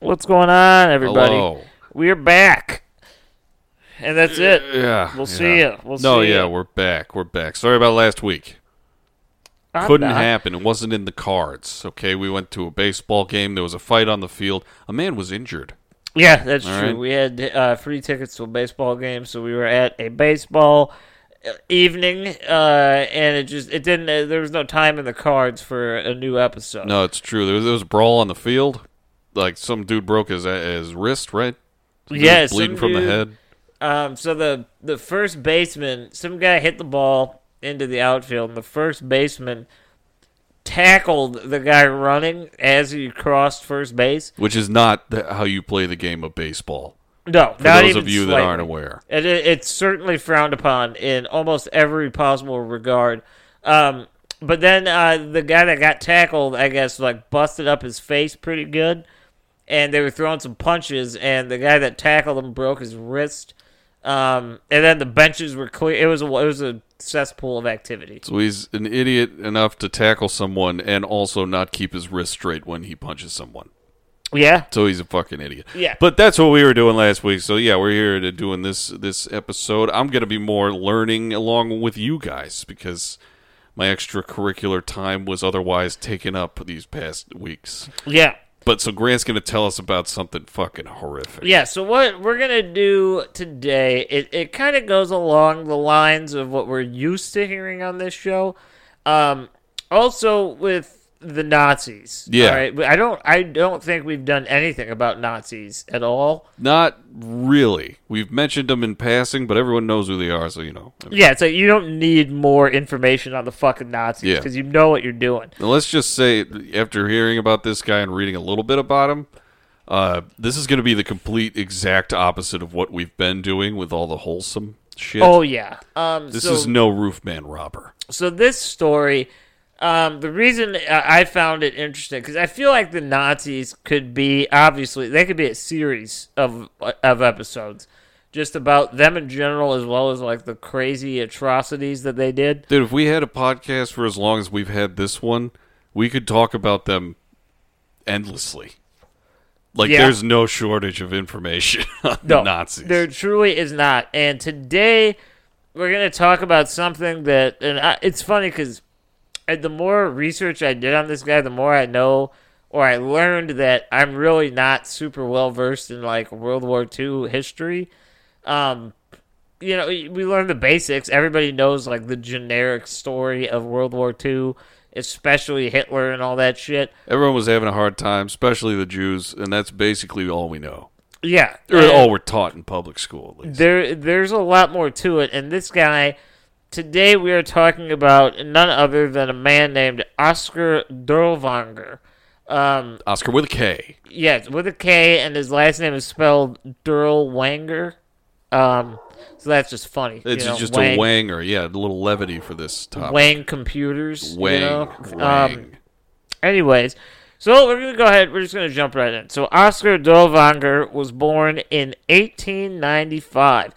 What's going on, everybody? Hello. We're back, and that's it. Yeah. We'll see you. We'll no, see yeah, ya. we're back. We're back. Sorry about last week. I'm Couldn't not. happen. It wasn't in the cards. Okay, we went to a baseball game. There was a fight on the field. A man was injured. Yeah, that's All true. right. We had uh, free tickets to a baseball game, so we were at a baseball uh, evening, uh, and it just it didn't. Uh, there was no time in the cards for a new episode. No, it's true. There was, there was a brawl on the field. Like some dude broke his his wrist, right? Some Yeah, bleeding from the head. Um, so the the first baseman, some guy hit the ball into the outfield, and the first baseman tackled the guy running as he crossed first base. Which is not the, how you play the game of baseball. No, For not those even of you that aren't aware. It, it, it's certainly frowned upon in almost every possible regard. Um, but then uh, the guy that got tackled, I guess, like busted up his face pretty good, and they were throwing some punches, and the guy that tackled him broke his wrist. Um, and then the benches were clear. It was a, it was a cesspool of activity. So he's an idiot enough to tackle someone and also not keep his wrist straight when he punches someone. Yeah, So he's a fucking idiot. Yeah. But that's what we were doing last week. So yeah, we're here to doing this this episode. I'm gonna be more learning along with you guys because my extracurricular time was otherwise taken up these past weeks. yeah. But so Grant's gonna tell us about something fucking horrific. Yeah, so what we're gonna do today, it, it kind of goes along the lines of what we're used to hearing on this show. Um, also with the Nazis. Yeah. all right? I don't I don't think we've done anything about Nazis at all. Not really. We've mentioned them in passing, but everyone knows who they are, so you know. Yeah, it's like you don't need more information on the fucking Nazis Yeah. because you know what you're doing. Let's just say, after hearing about this guy and reading a little bit about him, uh, this is going to be the complete exact opposite of what we've been doing with all the wholesome shit. Oh yeah. Um, this so, is no roofman robber. so this story um, the reason I found it interesting because I feel like the Nazis could be obviously they could be a series of of episodes just about them in general as well as like the crazy atrocities that they did. Dude, if we had a podcast for as long as we've had this one, we could talk about them endlessly. Like, Yeah. there's no shortage of information on No, the Nazis. there truly is not. And today we're gonna talk about something that and I, it's funny because the more research I did on this guy, the more I know or I learned that I'm really not super well versed in like World War II history. Um, you know, we learned the basics. Everybody knows like the generic story of World War II, especially Hitler and all that shit. Everyone was having a hard time, especially the Jews, and that's basically all we know. Yeah, Or all we're taught in public school, at least. There, there's a lot more to it, and this guy. Today we are talking about none other than a man named Oskar Dirlewanger. Um, Oskar with a K. yes, with a K, and his last name is spelled Dirlewanger. Um, so that's just funny. It's you know, just Wang, a wanger. Yeah, a little levity for this topic. Wang Computers. you know? Wang. Um, Anyways, so we're gonna go ahead. We're just gonna jump right in. So Oskar Dirlewanger was born in 1895.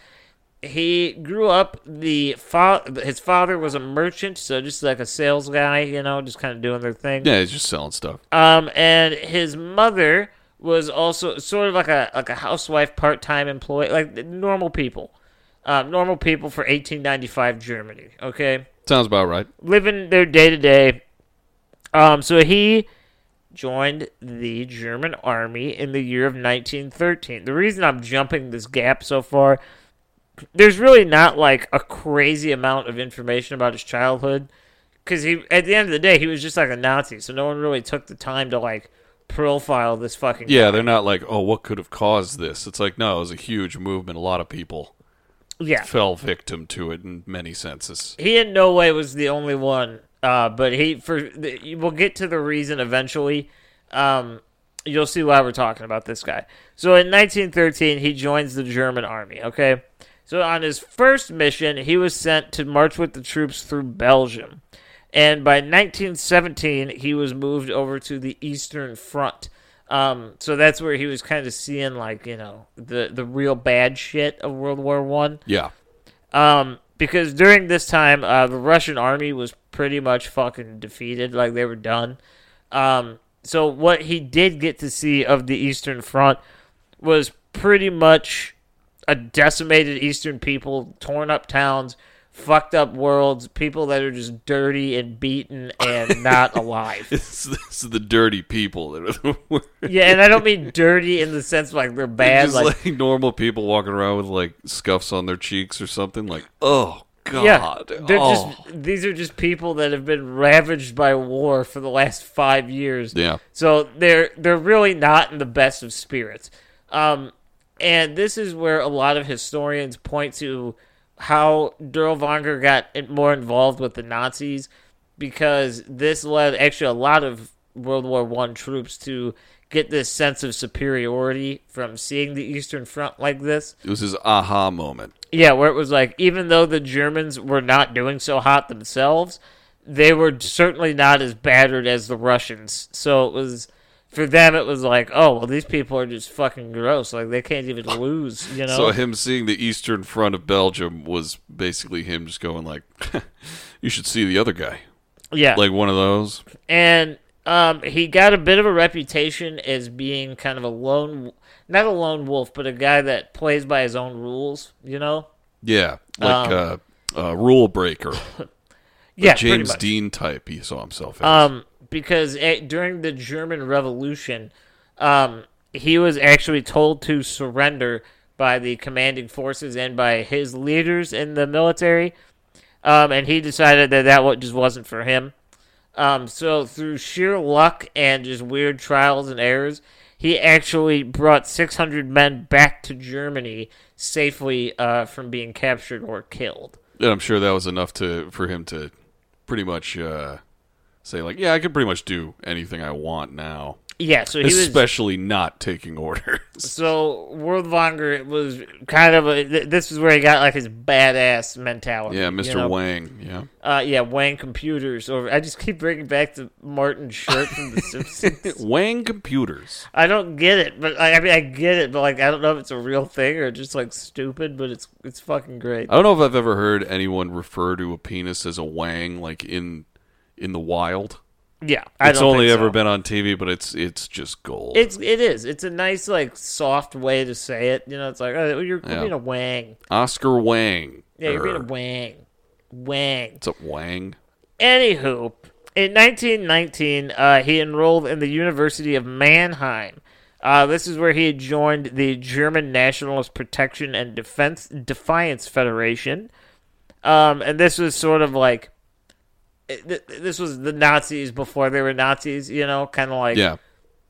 He grew up. The fa- his father was a merchant, so just like a sales guy, you know, just kind of doing their thing. Yeah, he's just selling stuff. Um, and his mother was also sort of like a like a housewife, part time employee, like normal people, um, normal people for 1895 Germany. Okay, Sounds about right. living their day to day. Um, so he joined the German army in the year of 1913. The reason I'm jumping this gap so far, there's really not like a crazy amount of information about his childhood, because he at the end of the day he was just like a Nazi, so no one really took the time to like profile this fucking Yeah, guy. they're not like, oh, what could have caused this? It's like, no, it was a huge movement. A lot of people yeah. fell victim to it in many senses. he in no way was the only one. Uh, but he for the, we'll get to the reason eventually. Um, you'll see why we're talking about this guy. So in 1913, he joins the German army. Okay, so on his first mission, he was sent to march with the troops through Belgium, and by 1917, he was moved over to the Eastern Front. Um, so that's where he was kind of seeing like you know the the real bad shit of World War One. Yeah. Um, because during this time, uh, the Russian army was pretty much fucking defeated, like they were done. Um, so what he did get to see of the Eastern Front was pretty much a decimated Eastern people, torn up towns, fucked up worlds, people that are just dirty and beaten and not alive. This is the dirty people that are the worst. Yeah, and I don't mean dirty in the sense like they're bad, just like like, normal people walking around with like scuffs on their cheeks or something. Like, oh god, Yeah, they're oh. just these are just people that have been ravaged by war for the last five years. yeah. So they're they're really not in the best of spirits. Um, and this is where a lot of historians point to how Dirlewanger got more involved with the Nazis because this led actually a lot of World War One troops to get this sense of superiority from seeing the Eastern Front like this. It was his aha moment. Yeah, where it was like, even though the Germans were not doing so hot themselves, they were certainly not as battered as the Russians. So it was, for them, it was like, oh, well, these people are just fucking gross. Like, they can't even lose, you know? So him seeing the eastern front of Belgium was basically him just going like, "You should see the other guy." yeah. Like one of those. and um, he got a bit of a reputation as being kind of a lone, not a lone wolf, but a guy that plays by his own rules, you know? Yeah, like Um, uh, uh, rule breaker, Yeah, James. Dean type. He saw himself as. Um, because eh, during the German Revolution, um, he was actually told to surrender by the commanding forces and by his leaders in the military, um, and he decided that that just wasn't for him. Um, so through sheer luck and just weird trials and errors, he actually brought 600 men back to Germany safely uh, from being captured or killed. and I'm sure that was enough to for him to pretty much uh, say like, "Yeah, I can pretty much do anything I want now." Yeah, so he was Especially not taking orders. So World Dirlewanger was kind of a. th- This is where he got like his badass mentality. yeah, you Mr. know? Wang. Yeah. Uh, yeah, Wang Computers. Or I just keep bringing back the Martin shirt from The Simpsons. Wang Computers. I don't get it, but I, I mean I get it, but like I don't know if it's a real thing or just like stupid, but it's it's fucking great. I don't know if I've ever heard anyone refer to a penis as a wang like in in the wild. Yeah, I it's only ever been on TV, but it's it's just gold. It's it is. It's a nice like soft way to say it. You know, it's like oh, you're, Yeah. being a wang. Oscar Wang. Yeah, you're being a Er, wang. Wang. What's up, Wang? Anywho, in 1919, uh, he enrolled in the University of Mannheim. Uh, this is where he had joined the German Nationalist Protection and Defense Defiance Federation, um, and this was sort of like it- this was the Nazis before they were Nazis. You know, kind of like Yeah.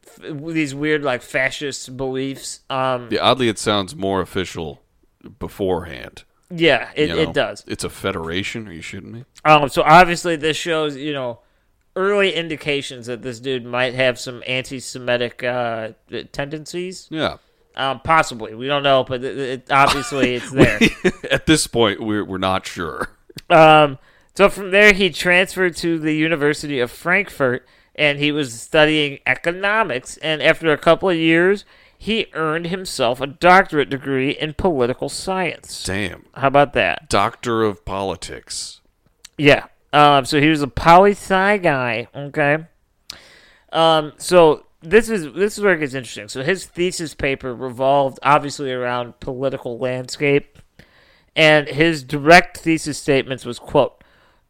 f- these weird like fascist beliefs. Um, Yeah, oddly, it sounds more official beforehand. yeah, it, you know? it does. It's a federation. Are you shitting me? Um, so obviously this shows, you know, early indications that this dude might have some anti-Semitic uh, tendencies. Yeah. Um, possibly, we don't know, but it, it, obviously it's there. At this point, we're we're not sure. um, so from there, he transferred to the University of Frankfurt, and he was studying economics. And after a couple of years, he earned himself a doctorate degree in political science. Damn. How about that? Doctor of politics. Yeah. Um, so he was a poli sci guy. Okay. Um, so this is this is where it gets interesting. So his thesis paper revolved obviously around political landscape, and his direct thesis statements was quote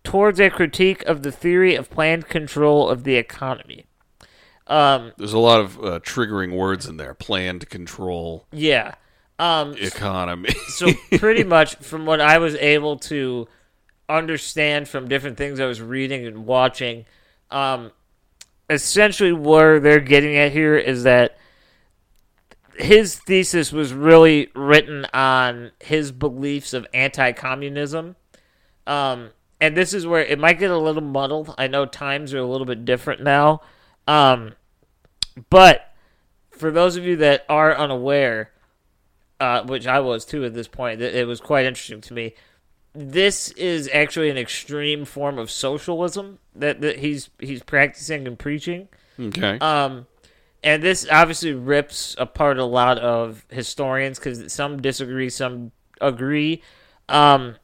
towards a critique of the theory of planned control of the economy. Um, There's a lot of uh, triggering words in there. Planned control yeah. Um, economy. so pretty much from what I was able to understand from different things I was reading and watching, um, essentially where they're getting at here is that his thesis was really written on his beliefs of anti-communism. Um, and this is where it might get a little muddled. I know times are a little bit different now. Um, but for those of you that are unaware, uh, which I was too at this point, it, it was quite interesting to me. This is actually an extreme form of socialism that, that he's he's practicing and preaching. okay. Um, and this obviously rips apart a lot of historians because some disagree, some agree. Um,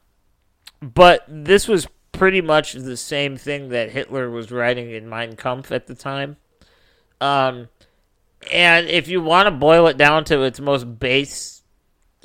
but this was pretty much the same thing that Hitler was writing in Mein Kampf at the time. Um, and if you want to boil it down to its most base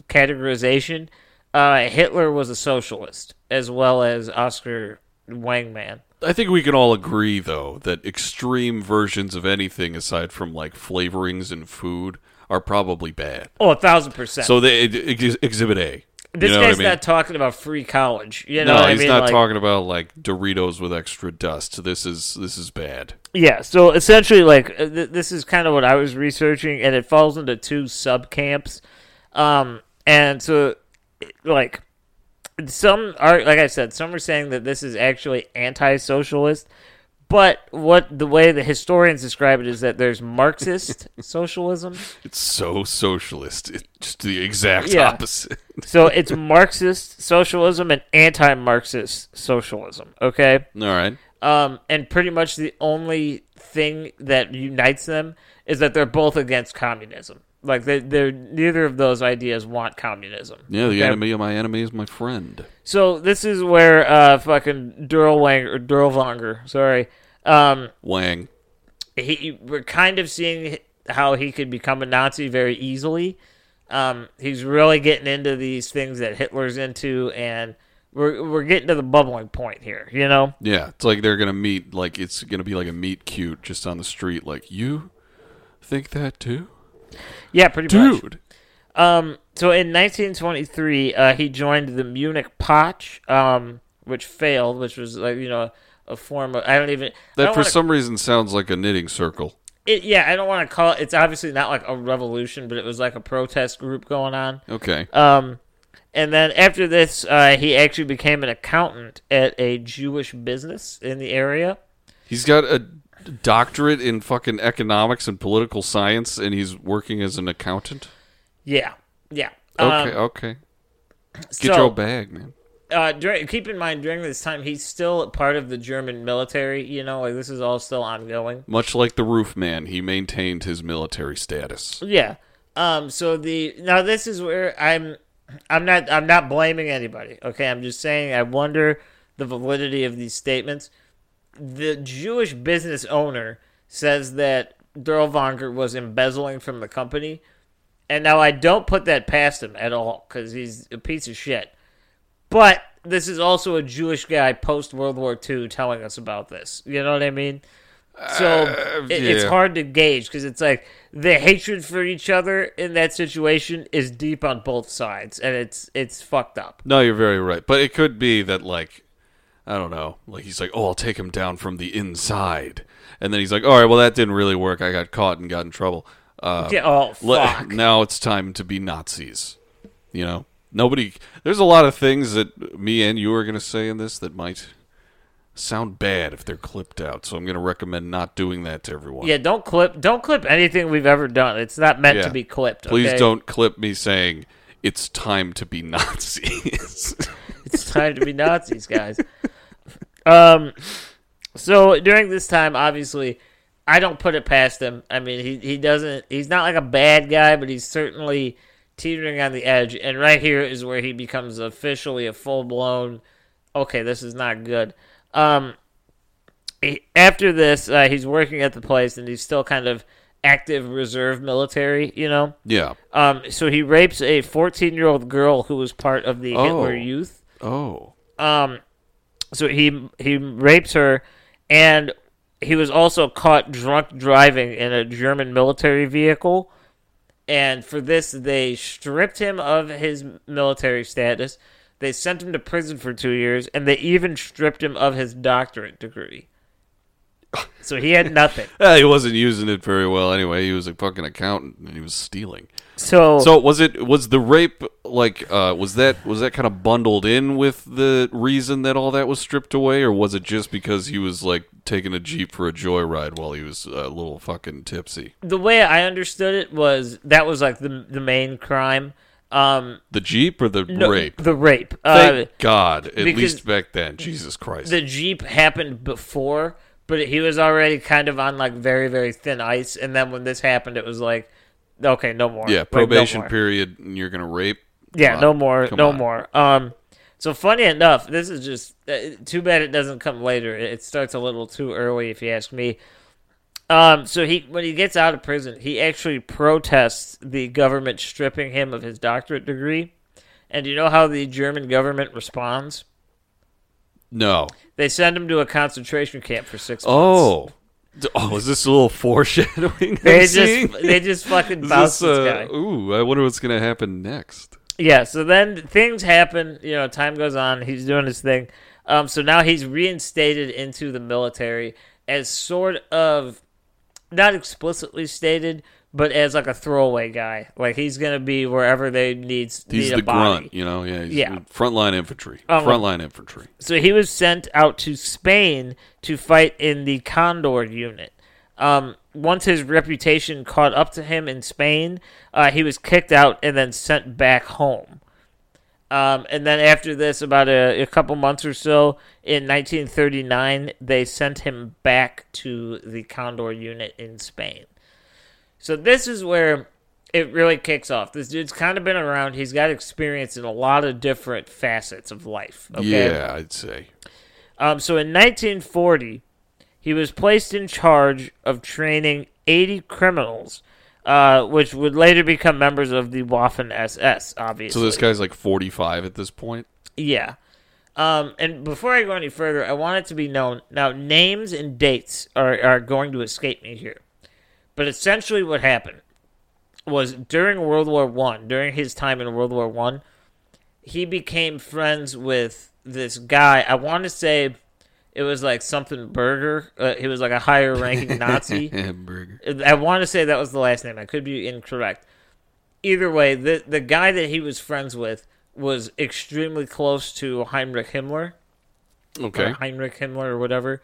categorization, uh, Hitler was a socialist as well as Oscar Wangman. I think we can all agree, though, that extreme versions of anything aside from like flavorings and food are probably bad. Oh, a thousand percent. So they ex- exhibit A. This you know guy's I mean? not talking about free college. You know no, what I he's mean? not Like- talking about like Doritos with extra dust. This is this is bad. Yeah, so essentially, like, uh, th- this is kind of what I was researching, and it falls into two sub camps. Um, and so, like, some are, like I said, some are saying that this is actually anti socialist. But what the way the historians describe it is that there's Marxist socialism. It's so socialist. It's just the exact Yeah. opposite. So it's Marxist socialism and anti Marxist socialism. Okay? all right. Um, and pretty much the only thing that unites them is that they're both against communism. Like they, they're neither of those ideas want communism. Yeah, the Okay? enemy of my enemy is my friend. So this is where uh fucking Dirlewanger, sorry, um, Wang. he we're kind of seeing how he could become a Nazi very easily. Um, he's really getting into these things that Hitler's into, and we're we're getting to the bubbling point here. You know. Yeah, it's like they're gonna meet. Like it's gonna be like a meet cute just on the street. Like you think that too, Yeah, pretty much. dude. Um, so in 1923, uh, he joined the Munich Putsch, um, which failed, which was like you know a form of I don't even That don't for wanna- some reason sounds like a knitting circle. it, yeah I don't want to call it. It's obviously not like a revolution, but it was like a protest group going on. Okay. Um, and then after this, uh, he actually became an accountant at a Jewish business in the area. He's got a doctorate in fucking economics and political science, and he's working as an accountant. Yeah, yeah. Okay, Um, okay. Get so- your bag, man. Uh, during, keep in mind during this time he's still part of the German military. You know, like this is all still ongoing. Much like the roof man, he maintained his military status. Yeah. Um. So the now this is where I'm. I'm not. I'm not blaming anybody. Okay. I'm just saying. I wonder the validity of these statements. The Jewish business owner says that Dirlewanger was embezzling from the company, and now I don't put that past him at all because he's a piece of shit. But this is also a Jewish guy post World War II telling us about this. You know what I mean? So it, it's hard to gauge because it's like the hatred for each other in that situation is deep on both sides, and it's it's fucked up. No, you're very right. But it could be that, like, I don't know. Like, he's like, oh, I'll take him down from the inside. And then he's like, all right, well, that didn't really work. I got caught and got in trouble. Uh, Yeah, oh le- fuck! now it's time to be Nazis. You know? Nobody. There's a lot of things that me and you are going to say in this that might sound bad if they're clipped out. So I'm going to recommend not doing that to everyone. yeah, don't clip don't clip anything we've ever done. It's not meant Yeah. to be clipped. Please okay? don't clip me saying it's time to be Nazis. It's time to be Nazis, guys. Um, so during this time, obviously, I don't put it past him. I mean, he he doesn't. He's not like a bad guy, but he's certainly teetering on the edge. And right here is where he becomes officially a full blown. Okay, this is not good. Um, after this, uh, he's working at the place, and he's still kind of active reserve military. You know. Yeah. Um, so he rapes a 14 year old girl who was part of the Oh. Hitler Youth. Oh. Um, so he he rapes her, and he was also caught drunk driving in a German military vehicle. And for this, they stripped him of his military status. They sent him to prison for two years, and they even stripped him of his doctorate degree. So he had nothing. Yeah, he wasn't using it very well anyway. He was a fucking accountant and he was stealing. So, So was it was the rape like uh was that was that kind of bundled in with the reason that all that was stripped away or was it just because he was like taking a jeep for a joyride while he was a little fucking tipsy? the way I understood it was that was like the the main crime. Um, The jeep or the no, rape? The rape. Thank Uh, God, at because least back then. Jesus Christ. the Jeep happened before, but he was already kind of on like very very thin ice. And then when this happened, it was like, okay, no more. yeah, Like, no probation more. period and you're going to rape? Yeah, Come no on, more, come no on. more. Um, so funny enough, this is just uh, too bad it doesn't come later. It starts a little too early, if you ask me. Um, so he when he gets out of prison, he actually protests the government stripping him of his doctorate degree. And you know how the German government responds? No. They send him to a concentration camp for six months. Oh. Oh, is this a little foreshadowing? They I'm just seeing? they just fucking Is bounced this, this, uh, guy. Ooh, I wonder what's going to happen next. Yeah, so then things happen, you know, time goes on, he's doing his thing. Um so now he's reinstated into the military as sort of not explicitly stated, but as like a throwaway guy. Like he's gonna be wherever they need He's need the grunt, you know. Yeah, he's Yeah. Frontline infantry. Um, Frontline infantry. So he was sent out to Spain to fight in the Condor unit. Um, once his reputation caught up to him in Spain, uh, he was kicked out and then sent back home. Um, and then after this, about a, a couple months or so, in 1939, they sent him back to the Condor unit in Spain. So this is where it really kicks off. This dude's kind of been around. He's got experience in a lot of different facets of life. Okay? Yeah, I'd say. Um, so in 1940, he was placed in charge of training 80 criminals, uh, which would later become members of the Waffen SS. Obviously, So this guy's like 45 at this point. yeah. Um, and before I go any further, I want it to be known now. Names and dates are are going to escape me here, but essentially what happened was during World War One, during his time in World War One, he became friends with this guy. I want to say it was like something Burger. Uh, he was like a higher ranking Nazi. Hamburger. I want to say that was the last name. I could be incorrect. Either way, the the guy that he was friends with was extremely close to Heinrich Himmler Okay. Heinrich Himmler or whatever.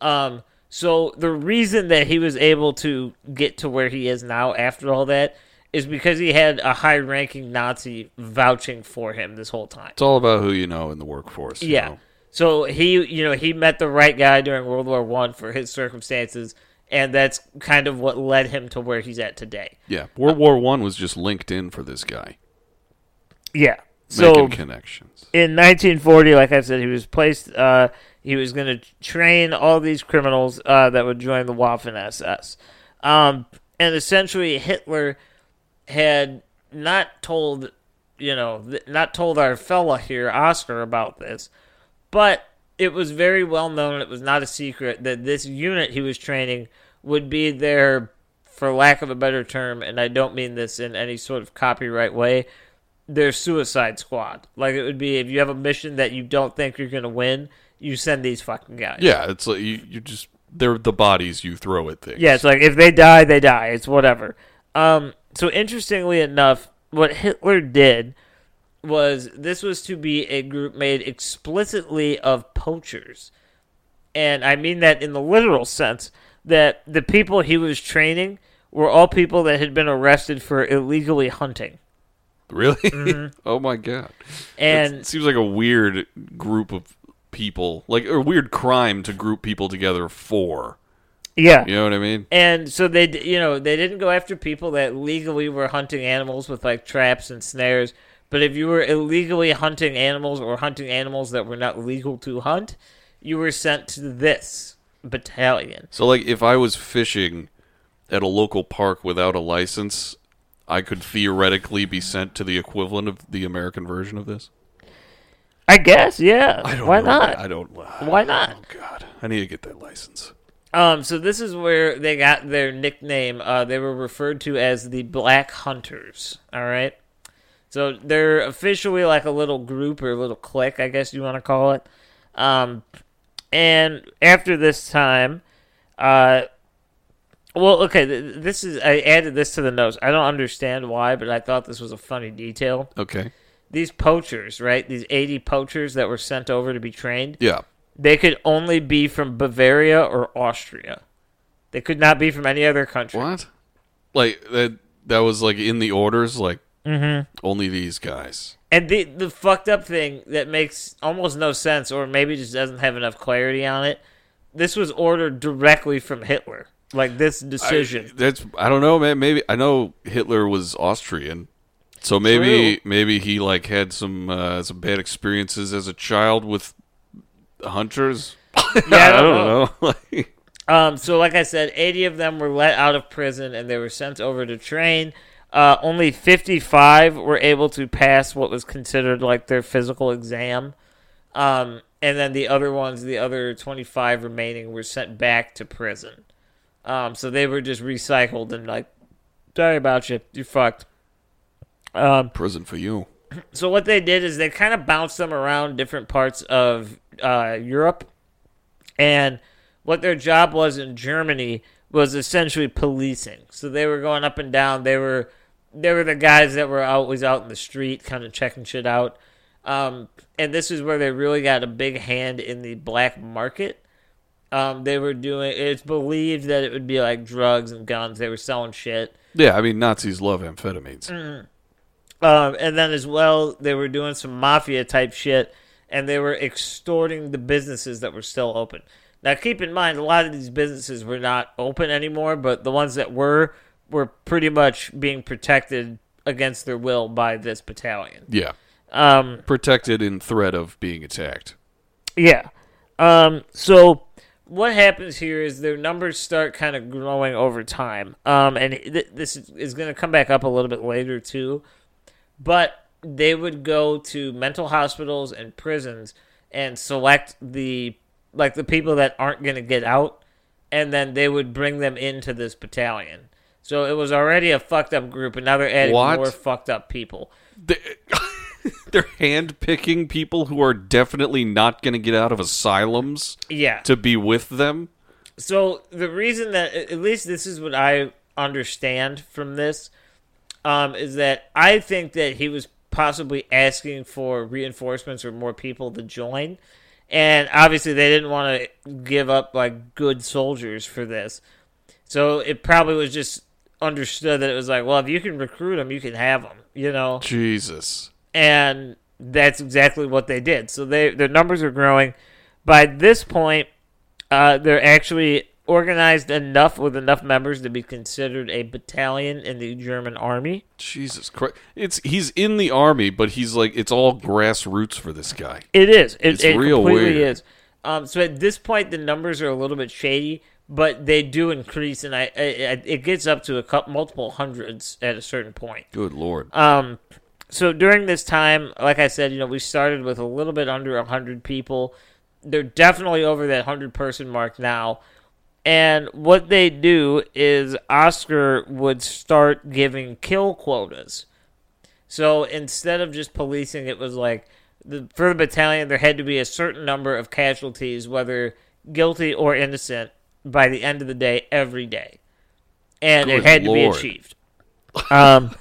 Um, so the reason that he was able to get to where he is now after all that is because he had a high-ranking Nazi vouching for him this whole time. It's all about who you know in the workforce. Yeah. know. So he, you know, he met the right guy during World War One for his circumstances, and that's kind of what led him to where he's at today. Yeah. World War One was just linked in for this guy, Yeah. So connections. in 1940, like I said, he was placed. Uh, he was going to train all these criminals uh, that would join the Waffen SS, um, and essentially Hitler had not told, you know, not told our fella here, Oskar, about this, but it was very well known. It was not a secret that this unit he was training would be there, for lack of a better term, and I don't mean this in any sort of copyright way, their suicide squad. Like it would be if you have a mission that you don't think you're gonna win, you send these fucking guys. Yeah, it's like you, you just they're the bodies you throw at things. Yeah, it's like if they die, they die. It's whatever. Um, so interestingly enough, what Hitler did was this was to be a group made explicitly of poachers. And I mean that in the literal sense that the people he was training were all people that had been arrested for illegally hunting. Really? oh my god. Mm-hmm. And it seems like a weird group of people, like a weird crime to group people together for. Yeah. You know what I mean? And so they, you know, they didn't go after people that legally were hunting animals with like traps and snares. But if you were illegally hunting animals or hunting animals that were not legal to hunt, you were sent to this battalion. So, like, if I was fishing at a local park without a license, I could theoretically be sent to the equivalent of the American version of this. I guess, yeah. I don't Why know. not? I don't. Why not? Oh God, I need to get that license. Um, so this is where they got their nickname. Uh, they were referred to as the Black Hunters. All right. So they're officially like a little group or a little clique, I guess you want to call it. Um, and after this time, uh, well, okay, this is I added this to the notes. I don't understand why, but I thought this was a funny detail. Okay. These poachers, right? These eighty poachers that were sent over to be trained Yeah. they could only be from Bavaria or Austria. They could not be from any other country. What? Like that? That was like in the orders. Like Mm-hmm. only these guys. And the the fucked up thing that makes almost no sense, or maybe just doesn't have enough clarity on it. This was ordered directly from Hitler. Like this decision. I, that's I don't know, man. Maybe I know Hitler was Austrian, so maybe maybe he like had some uh, some bad experiences as a child with hunters. yeah, I don't, know. know. Like, Um, so, like I said, 80 of them were let out of prison and they were sent over to train. Uh, only 55 were able to pass what was considered like their physical exam. Um, and then the other ones, the other 25 remaining, were sent back to prison. Um, so they were just recycled and like, sorry about you, you're fucked. Um, prison for you. so what they did is they kind of bounced them around different parts of uh, Europe, and what their job was in Germany was essentially policing. So they were going up and down. They were they were the guys that were always out in the street, kind of checking shit out. Um, and this is where they really got a big hand in the black market. Um, they were doing. It's believed that it would be like drugs and guns. They were selling shit. Yeah, I mean Nazis love amphetamines. Um, and then as well, they were doing some mafia type shit, and they were extorting the businesses that were still open. Now, keep in mind, a lot of these businesses were not open anymore, but the ones that were were pretty much being protected against their will by this battalion. Yeah, Um, protected in threat of being attacked. Yeah. Um, so what happens here is their numbers start kind of growing over time. Um, and th- this is, is going to come back up a little bit later too. But they would go to mental hospitals and prisons and select the like the people that aren't going to get out and then they would bring them into this battalion. So it was already a fucked up group and now they're adding What? more fucked up people. They, they're hand picking people who are definitely not going to get out of asylums Yeah. to be with them. So the reason that at least this is what I understand from this um, is that I think that he was possibly asking for reinforcements or more people to join, and obviously they didn't want to give up like good soldiers for this. So it probably was just understood that it was like, well, if you can recruit them, you can have them, you know Jesus. and that's exactly what they did. So they their numbers are growing. By this point, uh, they're actually organized enough with enough members to be considered a battalion in the German army. Jesus Christ. It's he's in the army, but he's like it's all grassroots for this guy. It is. It, It's it real completely weird. is. Um, so at this point, the numbers are a little bit shady, but they do increase, and I, I, I it gets up to a couple, multiple hundreds at a certain point. Good lord. Um, so during this time, like I said, you know, we started with a little bit under 100 people. They're definitely over that 100 person mark now. And what they do is Oskar would start giving kill quotas. So instead of just policing, it was like the, for the battalion, there had to be a certain number of casualties, whether guilty or innocent, by the end of the day, every day. And it Good had to be Lord. achieved. Um,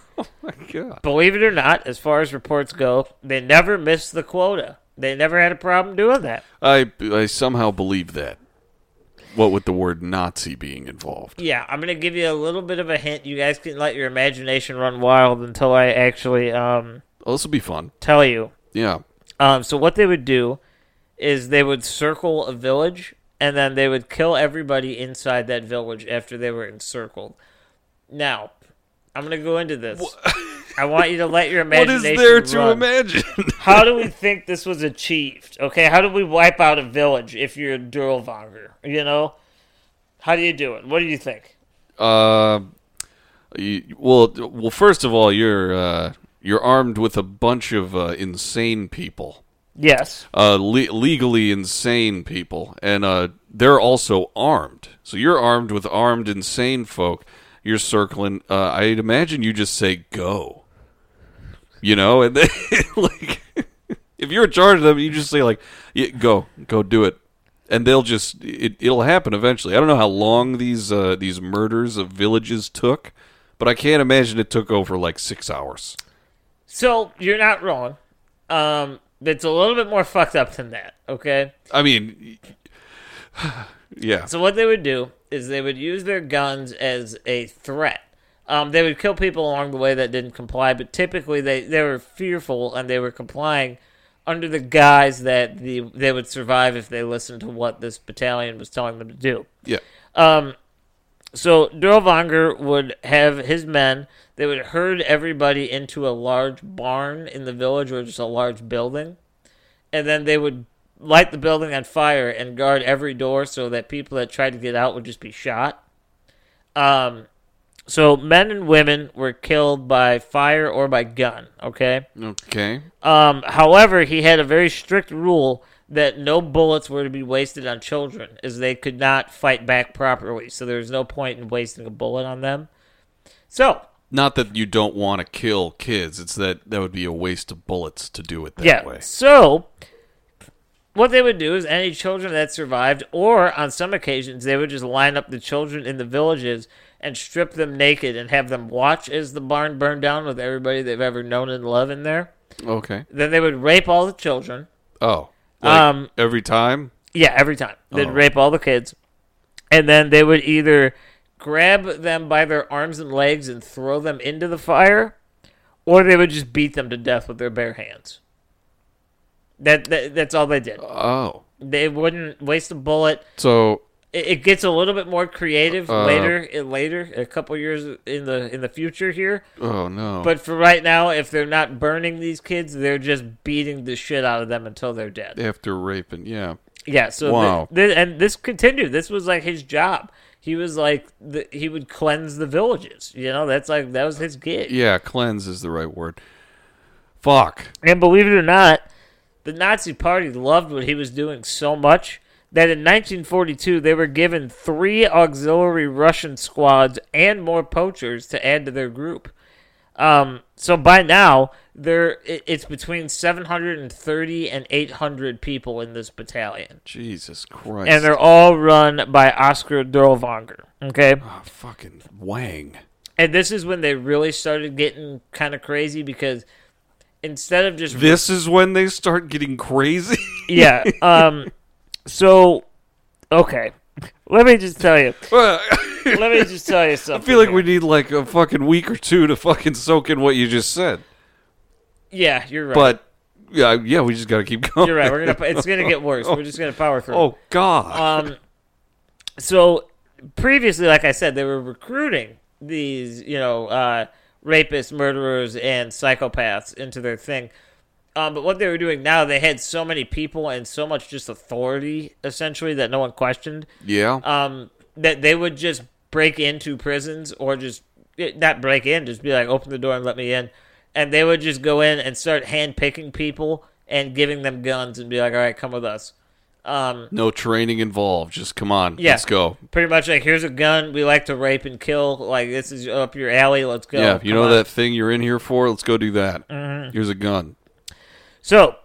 God. believe it or not, as far as reports go, they never missed the quota. They never had a problem doing that. I I somehow believe that. What with the word Nazi being involved. Yeah, I'm gonna give you a little bit of a hint. You guys can let your imagination run wild until I actually um, Oh, this will be fun. tell you. Yeah. Um, so what they would do is they would circle a village and then they would kill everybody inside that village after they were encircled. Now, I'm going to go into this. I want you to let your What imagination what is there to run. imagine? How do we think this was achieved? Okay, how do we wipe out a village if you're a Dirlewanger? You know, how do you do it? What do you think? uh, you, well, well, first of all, you're uh, you're armed with a bunch of uh, insane people. Yes. uh, le- legally insane people, and uh, they're also armed. So you're armed with armed insane folk. You're circling. Uh, I'd imagine you just say "go," you know, and then like if you're in charge of them, you just say like yeah, "go, go, do it," and they'll just it, it'll happen eventually. I don't know how long these uh, these murders of villages took, but I can't imagine it took over like six hours. So you're not wrong. Um, it's a little bit more fucked up than that. Okay. I mean, yeah. So what they would do is they would use their guns as a threat. Um, they would kill people along the way that didn't comply, but typically they, they were fearful and they were complying under the guise that the they would survive if they listened to what this battalion was telling them to do. Yeah. Um, so Dirlewanger would have his men. They would herd everybody into a large barn in the village, or just a large building, and then they would light the building on fire and guard every door so that people that tried to get out would just be shot. Um, so men and women were killed by fire or by gun. Okay. Okay. Um, however, he had a very strict rule that no bullets were to be wasted on children, as they could not fight back properly. So there was no point in wasting a bullet on them. So Not that you don't want to kill kids; it's that that would be a waste of bullets to do it that yeah, way. so what they would do is any children that survived, or on some occasions they would just line up the children in the villages and strip them naked and have them watch as the barn burned down with everybody they've ever known and loved in there. Okay. Then they would rape all the children. Oh, like Um, every time. Yeah, every time. They'd Oh. rape all the kids. And then they would either grab them by their arms and legs and throw them into the fire, or they would just beat them to death with their bare hands. That, that that's all they did. Oh, They wouldn't waste a bullet. so It, it gets a little bit more creative Uh, later, later, a couple years in the in the future here. oh no. But for right now, if they're not burning these kids, they're just beating the shit out of them until they're dead. after raping, yeah. Yeah. So Wow. the, the, and this continued. This was like his job. He was like the, he would cleanse the villages. You know, that's like that was his gig. Yeah, cleanse is the right word. Fuck. And believe it or not, the Nazi Party loved what he was doing so much that in 1942 they were given three auxiliary Russian squads and more poachers to add to their group. Um, so by now, there it's between 730 and 800 people in this battalion, Jesus Christ. and they're all run by Oskar Dirlewanger. Okay, oh, fucking wang. and this is when they really started getting kind of crazy because instead of just This is when they start getting crazy. yeah. Um. So, okay. Let me just tell you. Let me just tell you something. I feel like here. we need like a fucking week or two to fucking soak in what you just said. Yeah, you're right. But yeah, yeah, we just got to keep going. you're right. We're gonna. It's gonna get worse. We're just gonna power through. Oh God. Um. So previously, like I said, they were recruiting these, you know, uh, rapists, murderers, and psychopaths into their thing. Um, but what they were doing now, they had so many people and so much just authority, essentially, that no one questioned. yeah. um, that they would just break into prisons or just not break in, just be like, open the door and let me in. And they would just go in and start handpicking people and giving them guns and be like, all right, come with us. Um, no training involved. Just come on. Yeah. Let's go. pretty much like, here's a gun. We like to rape and kill. Like, this is up your alley. Let's go. yeah. You Come know on. that thing you're in here for? Let's go do that. Mm-hmm. Here's a gun. So,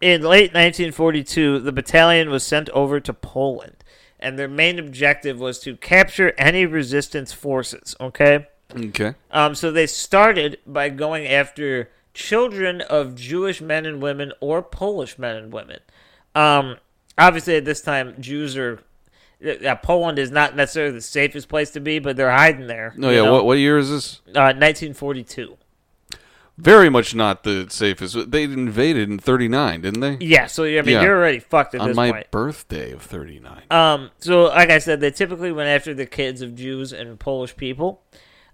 in late 1942, the battalion was sent over to Poland, and their main objective was to capture any resistance forces. Okay. Okay. Um, so they started by going after children of Jewish men and women or Polish men and women. Um, obviously, at this time, Jews are. Uh, Poland is not necessarily the safest place to be, but they're hiding there. No, you yeah. know? What what year is this? Uh, 1942. Very much not the safest. They invaded in 39, didn't they? Yeah, so I mean, Yeah. you're already fucked at On this my point. birthday of 39. Um, so like I said, they typically went after the kids of Jews and Polish people.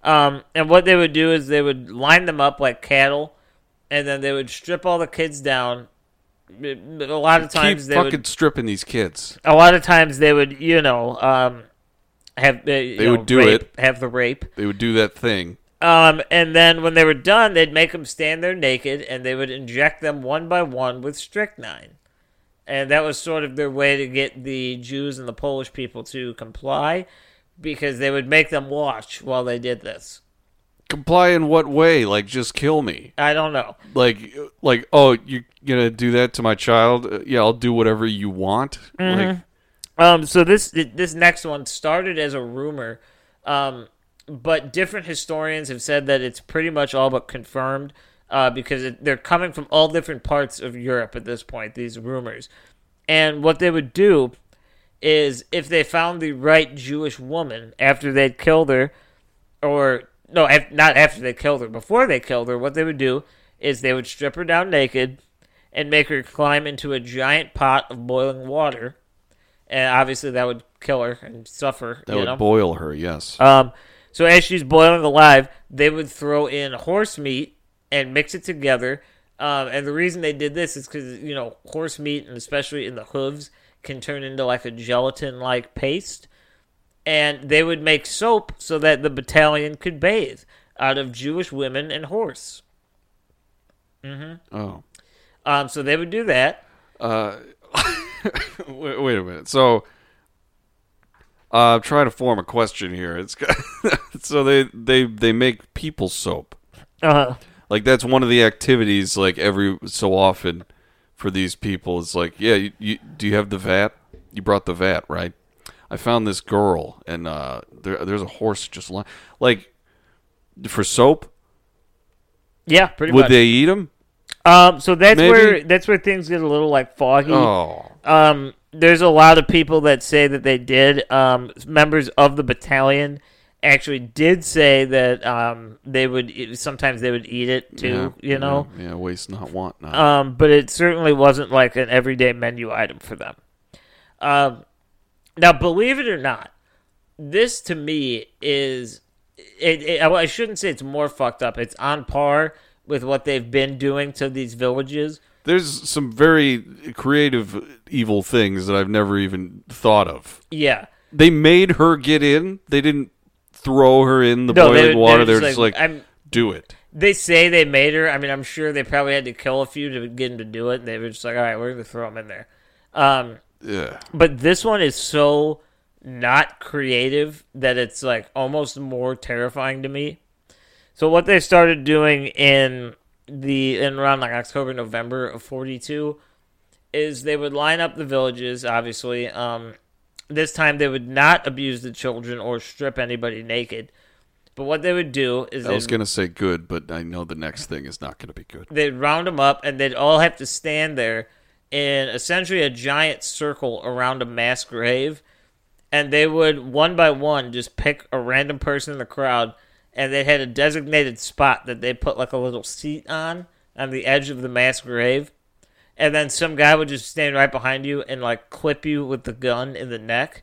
Um, and what they would do is they would line them up like cattle, and then they would strip all the kids down. A lot of Keep times they fucking would. stripping these kids. A lot of times they would, you know, um, have they They would do it. have the rape. They would do that thing. Um, and then when they were done, they'd make them stand there naked, and they would inject them one by one with strychnine. And that was sort of their way to get the Jews and the Polish people to comply, because they would make them watch while they did this. Comply in what way? Like, just kill me. I don't know. Like, like, oh, you're gonna do that to my child? Uh, Yeah, I'll do whatever you want. Like, Um, so this this next one started as a rumor, um, but different historians have said that it's pretty much all but confirmed uh, because it, they're coming from all different parts of Europe at this point. These rumors, and what they would do is if they found the right Jewish woman after they'd killed her, or no, not after they killed her, before they killed her, what they would do is they would strip her down naked and make her climb into a giant pot of boiling water and obviously that would kill her and suffer. that would know? boil her. Yes. Um, so as she's boiling alive, they would throw in horse meat and mix it together. Um, and the reason they did this is because you know horse meat and especially in the hooves can turn into like a gelatin-like paste. And they would make soap so that the battalion could bathe out of Jewish women and horse. oh. Um, so they would do that. Uh, wait, wait a minute. So, uh, I'm trying to form a question here. It's so they they they make people soap. Uh, Like that's one of the activities. Like every so often for these people, it's like, yeah, you, you do you have the vat? You brought the vat, right? I found this girl, and uh, there, there's a horse just lying. Like for soap, yeah, pretty would much. they eat them? Um, so that's Maybe? where that's where things get a little like foggy. Oh, Um, there's a lot of people that say that they did. Um, members of the battalion actually did say that um, they would sometimes they would eat it too. yeah, you know, yeah, yeah, waste not, want not. um, but it certainly wasn't like an everyday menu item for them. Um, now, believe it or not, this to me is it, it. I shouldn't say it's more fucked up. It's on par with what they've been doing to these villages. There's some very creative evil things that I've never even thought of. Yeah. They made her get in. They didn't throw her in the No, boiling they water. They're just just like, like, do it. They say they made her. I mean, I'm sure they probably had to kill a few to get him to do it. They were just like, all right, we're going to throw him in there. Um, Yeah. but this one is so not creative that it's like almost more terrifying to me. So what they started doing in the in around like October November of 42 is they would line up the villages obviously um this time they would not abuse the children or strip anybody naked but what they would do is I was gonna say good, but I know the next thing is not gonna be good. they'd round them up and they'd all have to stand there in essentially a giant circle around a mass grave and they would one by one just pick a random person in the crowd and they had a designated spot that they put like a little seat on on the edge of the mass grave. And then some guy would just stand right behind you and like clip you with the gun in the neck.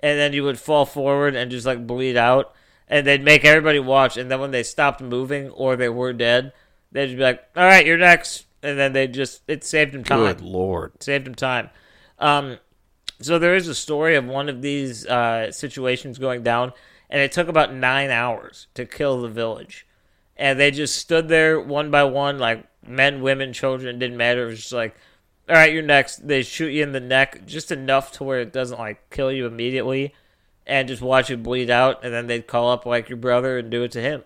And then you would fall forward and just like bleed out. And they'd make everybody watch. And then when they stopped moving or they were dead they'd be like all right you're next. And then they just it saved them time. Good lord. saved him time. Um so there is a story of one of these uh, situations going down and it took about nine hours to kill the village. And they just stood there one by one like men women children didn't matter. It was just like all right you're next. They shoot you in the neck just enough to where it doesn't like kill you immediately and just watch you bleed out and then they'd call up like your brother and do it to him.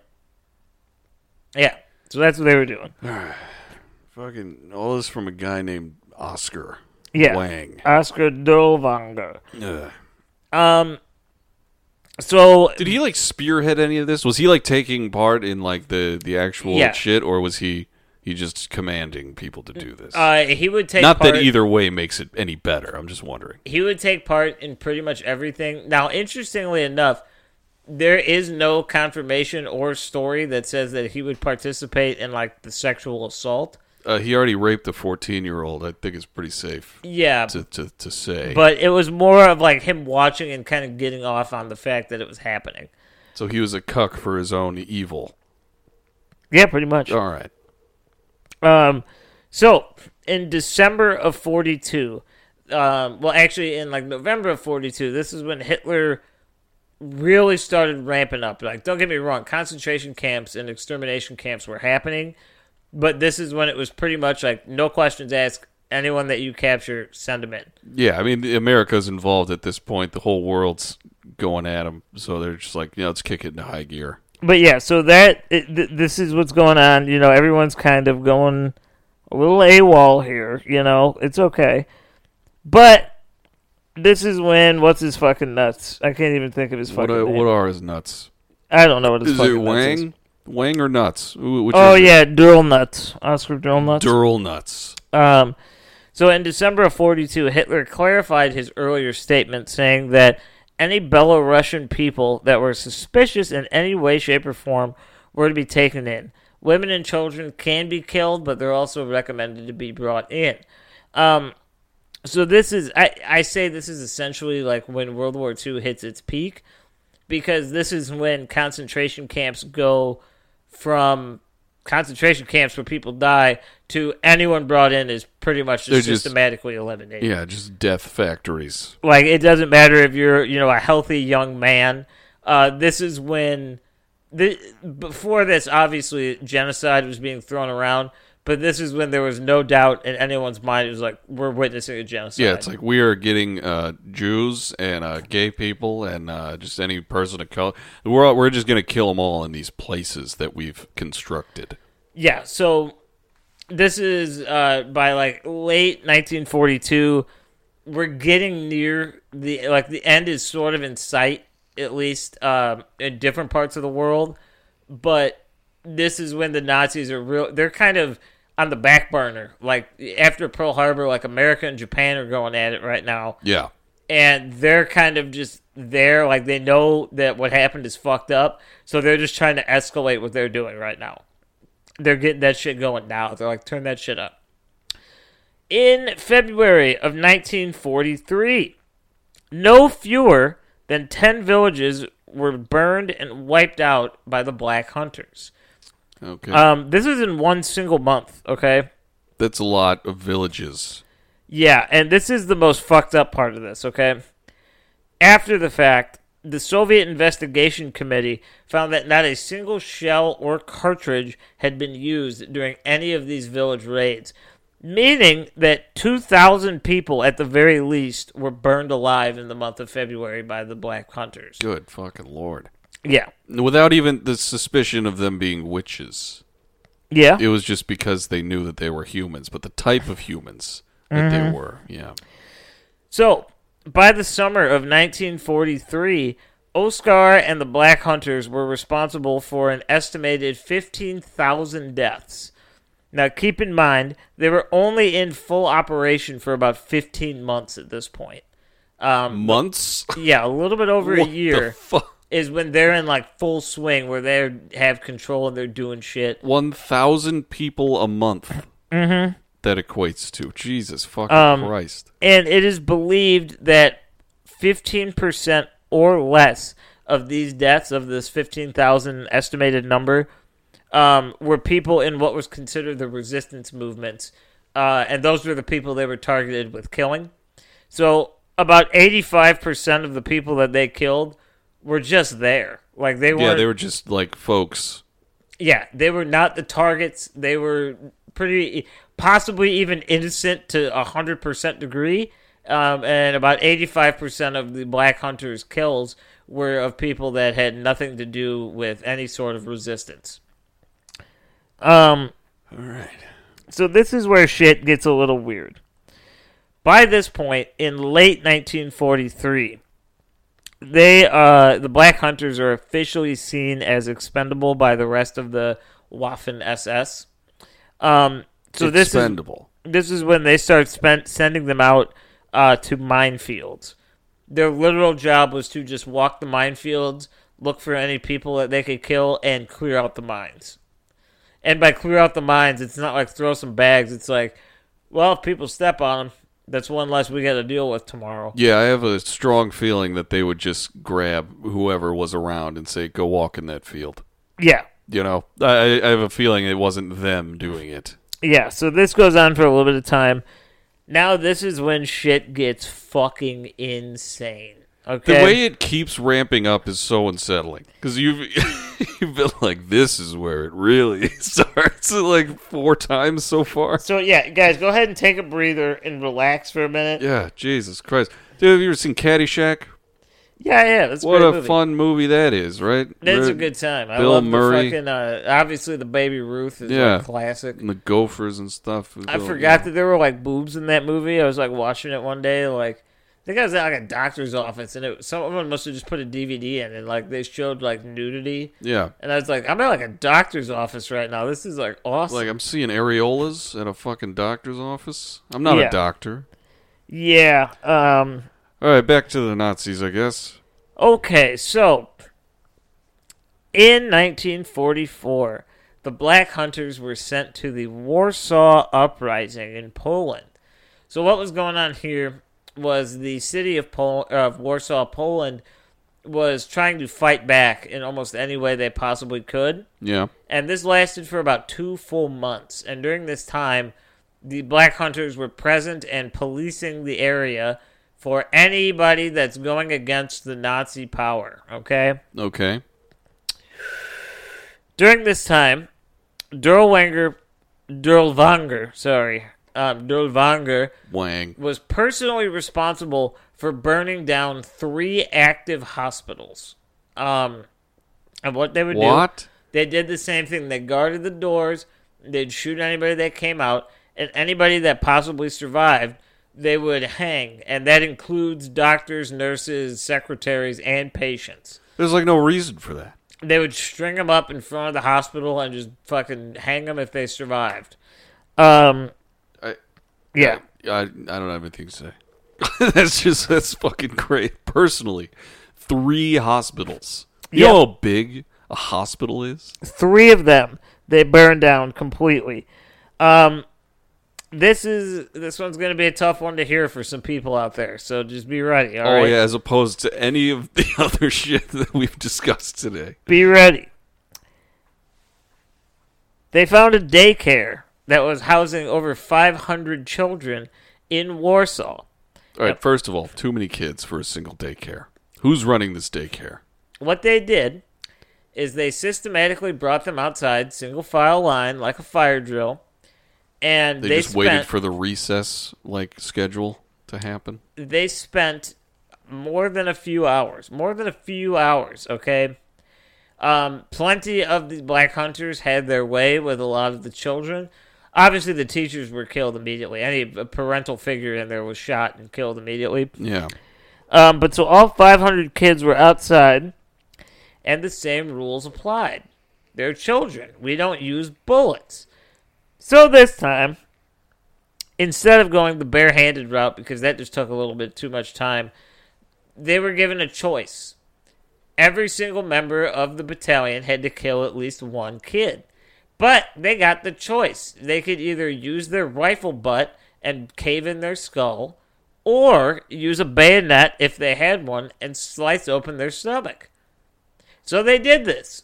Yeah. So that's what they were doing. Fucking all this from a guy named Oskar yeah. Wang. Oskar Dirlewanger Ugh. um so Did he like spearhead any of this? Was he like taking part in like the the actual Yeah. shit, or was he he just commanding people to do this? Uh, he would take Not part, that either way makes it any better. I'm just wondering. He would take part in pretty much everything. Now, interestingly enough, there is no confirmation or story that says that he would participate in like the sexual assault. Uh, he already raped a 14 year old. I think it's pretty safe Yeah, to, to, to say. but it was more of like him watching and kind of getting off on the fact that it was happening. so he was a cuck for his own evil. Yeah, pretty much. All right. Um, so in December of '42, um, well, actually in like November of '42, this is when Hitler really started ramping up. Like, don't get me wrong, concentration camps and extermination camps were happening, but this is when it was pretty much like no questions asked. Anyone that you capture, send them in. Yeah, I mean, America's involved at this point. The whole world's going at them, So they're just like, you know, let's kick it into high gear. But yeah, so that it, th- this is what's going on. You know, everyone's kind of going a little AWOL here. You know, it's okay. But this is when what's his fucking nuts? I can't even think of his What, fucking are, name. what are his nuts? I don't know what his Is fucking it nuts is. Wang? Or nuts? Which Oh yeah, Durl nuts. Oskar Durl nuts. Dural nuts. Um, so in December of 42, Hitler clarified his earlier statement saying that any Belarusian people that were suspicious in any way, shape, or form were to be taken in. Women and children can be killed, but they're also recommended to be brought in. Um, so this is, I, I say this is essentially like when World War II hits its peak, because this is when concentration camps go from concentration camps where people die to anyone brought in is pretty much They're just just- systematically eliminated. Yeah, just death factories. Like it doesn't matter if you're, you know, a healthy young man. Uh, this is when the before this, obviously, genocide was being thrown around, but this is when there was no doubt in anyone's mind. It was like we're witnessing a genocide. Yeah, it's like we are getting uh, Jews and uh, gay people and uh, just any person of color. We're all, we're just gonna kill them all in these places that we've constructed. Yeah, so this is uh, by like late 1942. We're getting near the like the end is sort of in sight, at least um, in different parts of the world. But this is when the Nazis are real. They're kind of on the back burner. Like after Pearl Harbor, like America and Japan are going at it right now. Yeah, and they're kind of just there. Like they know that what happened is fucked up. So they're just trying to escalate what they're doing right now. They're getting that shit going now. They're like turn that shit up. In february of 1943 no fewer than 10 villages were burned and wiped out by the black hunters okay, um, this is in one single month okay that's a lot of villages. Yeah, and this is the most fucked up part of this, okay? After the fact, the Soviet Investigation Committee found that not a single shell or cartridge had been used during any of these village raids, meaning that 2,000 people at the very least were burned alive in the month of February by the Black Hunters. Good fucking lord! Yeah. Without even the suspicion of them being witches, Yeah. it was just because they knew that they were humans, but the type of humans that they were. Yeah, So, by the summer of 1943, Oskar and the Black Hunters were responsible for an estimated 15,000 deaths. Now, keep in mind, they were only in full operation for about 15 months at this point. Um, months. yeah, a little bit over a year fuck? Is when they're in like full swing, where they have control and they're doing shit. One thousand people a month. Mm-hmm. That equates to Jesus fucking Um, Christ. and it is believed that 15% or less of these deaths of this 15,000 estimated number um, were people in what was considered the resistance movements uh, and those were the people they were targeted with killing so about 85% of the people that they killed were just there like they were Yeah, they were just like folks. yeah, they were not the targets. They were pretty, possibly even innocent to a hundred percent degree. Um, and about eighty-five percent of the black hunters' kills were of people that had nothing to do with any sort of resistance. Um, All right. so this is where shit gets a little weird. By this point, in late 1943, they uh the Black Hunters are officially seen as expendable by the rest of the Waffen SS. Um, so this is this is when they start spent sending them out uh, to minefields. Their literal job was to just walk the minefields, look for any people that they could kill, and clear out the mines. And by clear out the mines, it's not like throw some bags. It's like, well, if people step on them, that's one less we got to deal with tomorrow. Yeah, I have a strong feeling that they would just grab whoever was around and say, "Go walk in that field." Yeah. You know, I, I have a feeling it wasn't them doing it. Yeah, so this goes on for a little bit of time. Now this is when shit gets fucking insane. Okay. The way it keeps ramping up is so unsettling because you've you've been like, "This is where it really starts." like four times so far. so yeah, guys, go ahead and take a breather and relax for a minute. Yeah, Jesus Christ, dude, have you ever seen Caddyshack? Yeah, yeah, that's a What a movie. fun movie that is, right? That's a good time. I Bill love Murray. the fucking. Uh, obviously, the Baby Ruth is Yeah. like classic. And the Gophers and stuff. I forgot that there were like boobs in that movie. I was like watching it one day, like think I was at like a doctor's office, and it, someone must have just put a DVD in, and like they showed like nudity, Yeah, and I was like, I'm at like a doctor's office right now. This is like awesome. like I'm seeing areolas at a fucking doctor's office. I'm not Yeah. a doctor. yeah. Um. All right, back to the Nazis, I guess. Okay, so in 1944, the Black Hunters were sent to the Warsaw Uprising in Poland. So what was going on here was the city of Pol- of Warsaw, Poland, was trying to fight back in almost any way they possibly could, Yeah, and this lasted for about two full months. And during this time, the Black Hunters were present and policing the area for anybody that's going against the Nazi power. Okay. okay. During this time, Dirlewanger, Dirlewanger, sorry, Dirlewanger Wang. was personally responsible for burning down three active hospitals. Um, and what they would do, What? they did the same thing. They guarded the doors. They'd shoot anybody that came out, and anybody that possibly survived, they would hang. And that includes doctors, nurses, secretaries, and patients. There's like no reason for that. They would string them up in front of the hospital and just fucking hang them if they survived. Um, yeah. I, I don't have anything to say. that's just that's fucking great. Personally, three hospitals. You Yeah. know how big a hospital is? three of them they burned down completely. Um, this is this one's going to be a tough one to hear for some people out there, so just be ready. All oh right, yeah, as opposed to any of the other shit that we've discussed today. be ready. They found a daycare that was housing over 500 children in Warsaw. All right, first of all, too many kids for a single daycare. Who's running this daycare? What they did is they systematically brought them outside, single file line, like a fire drill, and They, they, just spent, waited for the recess like schedule to happen. they spent more than a few hours. More than a few hours, okay? Um, plenty of the black hunters had their way with a lot of the children. Obviously, the teachers were killed immediately. Any parental figure in there was shot and killed immediately. Yeah. Um, but so all 500 kids were outside, and the same rules applied. They're children. We don't use bullets. So this time, instead of going the barehanded route, because that just took a little bit too much time, they were given a choice. Every single member of the battalion had to kill at least one kid. But they got the choice. They could either use their rifle butt and cave in their skull, or use a bayonet if they had one and slice open their stomach. So they did this.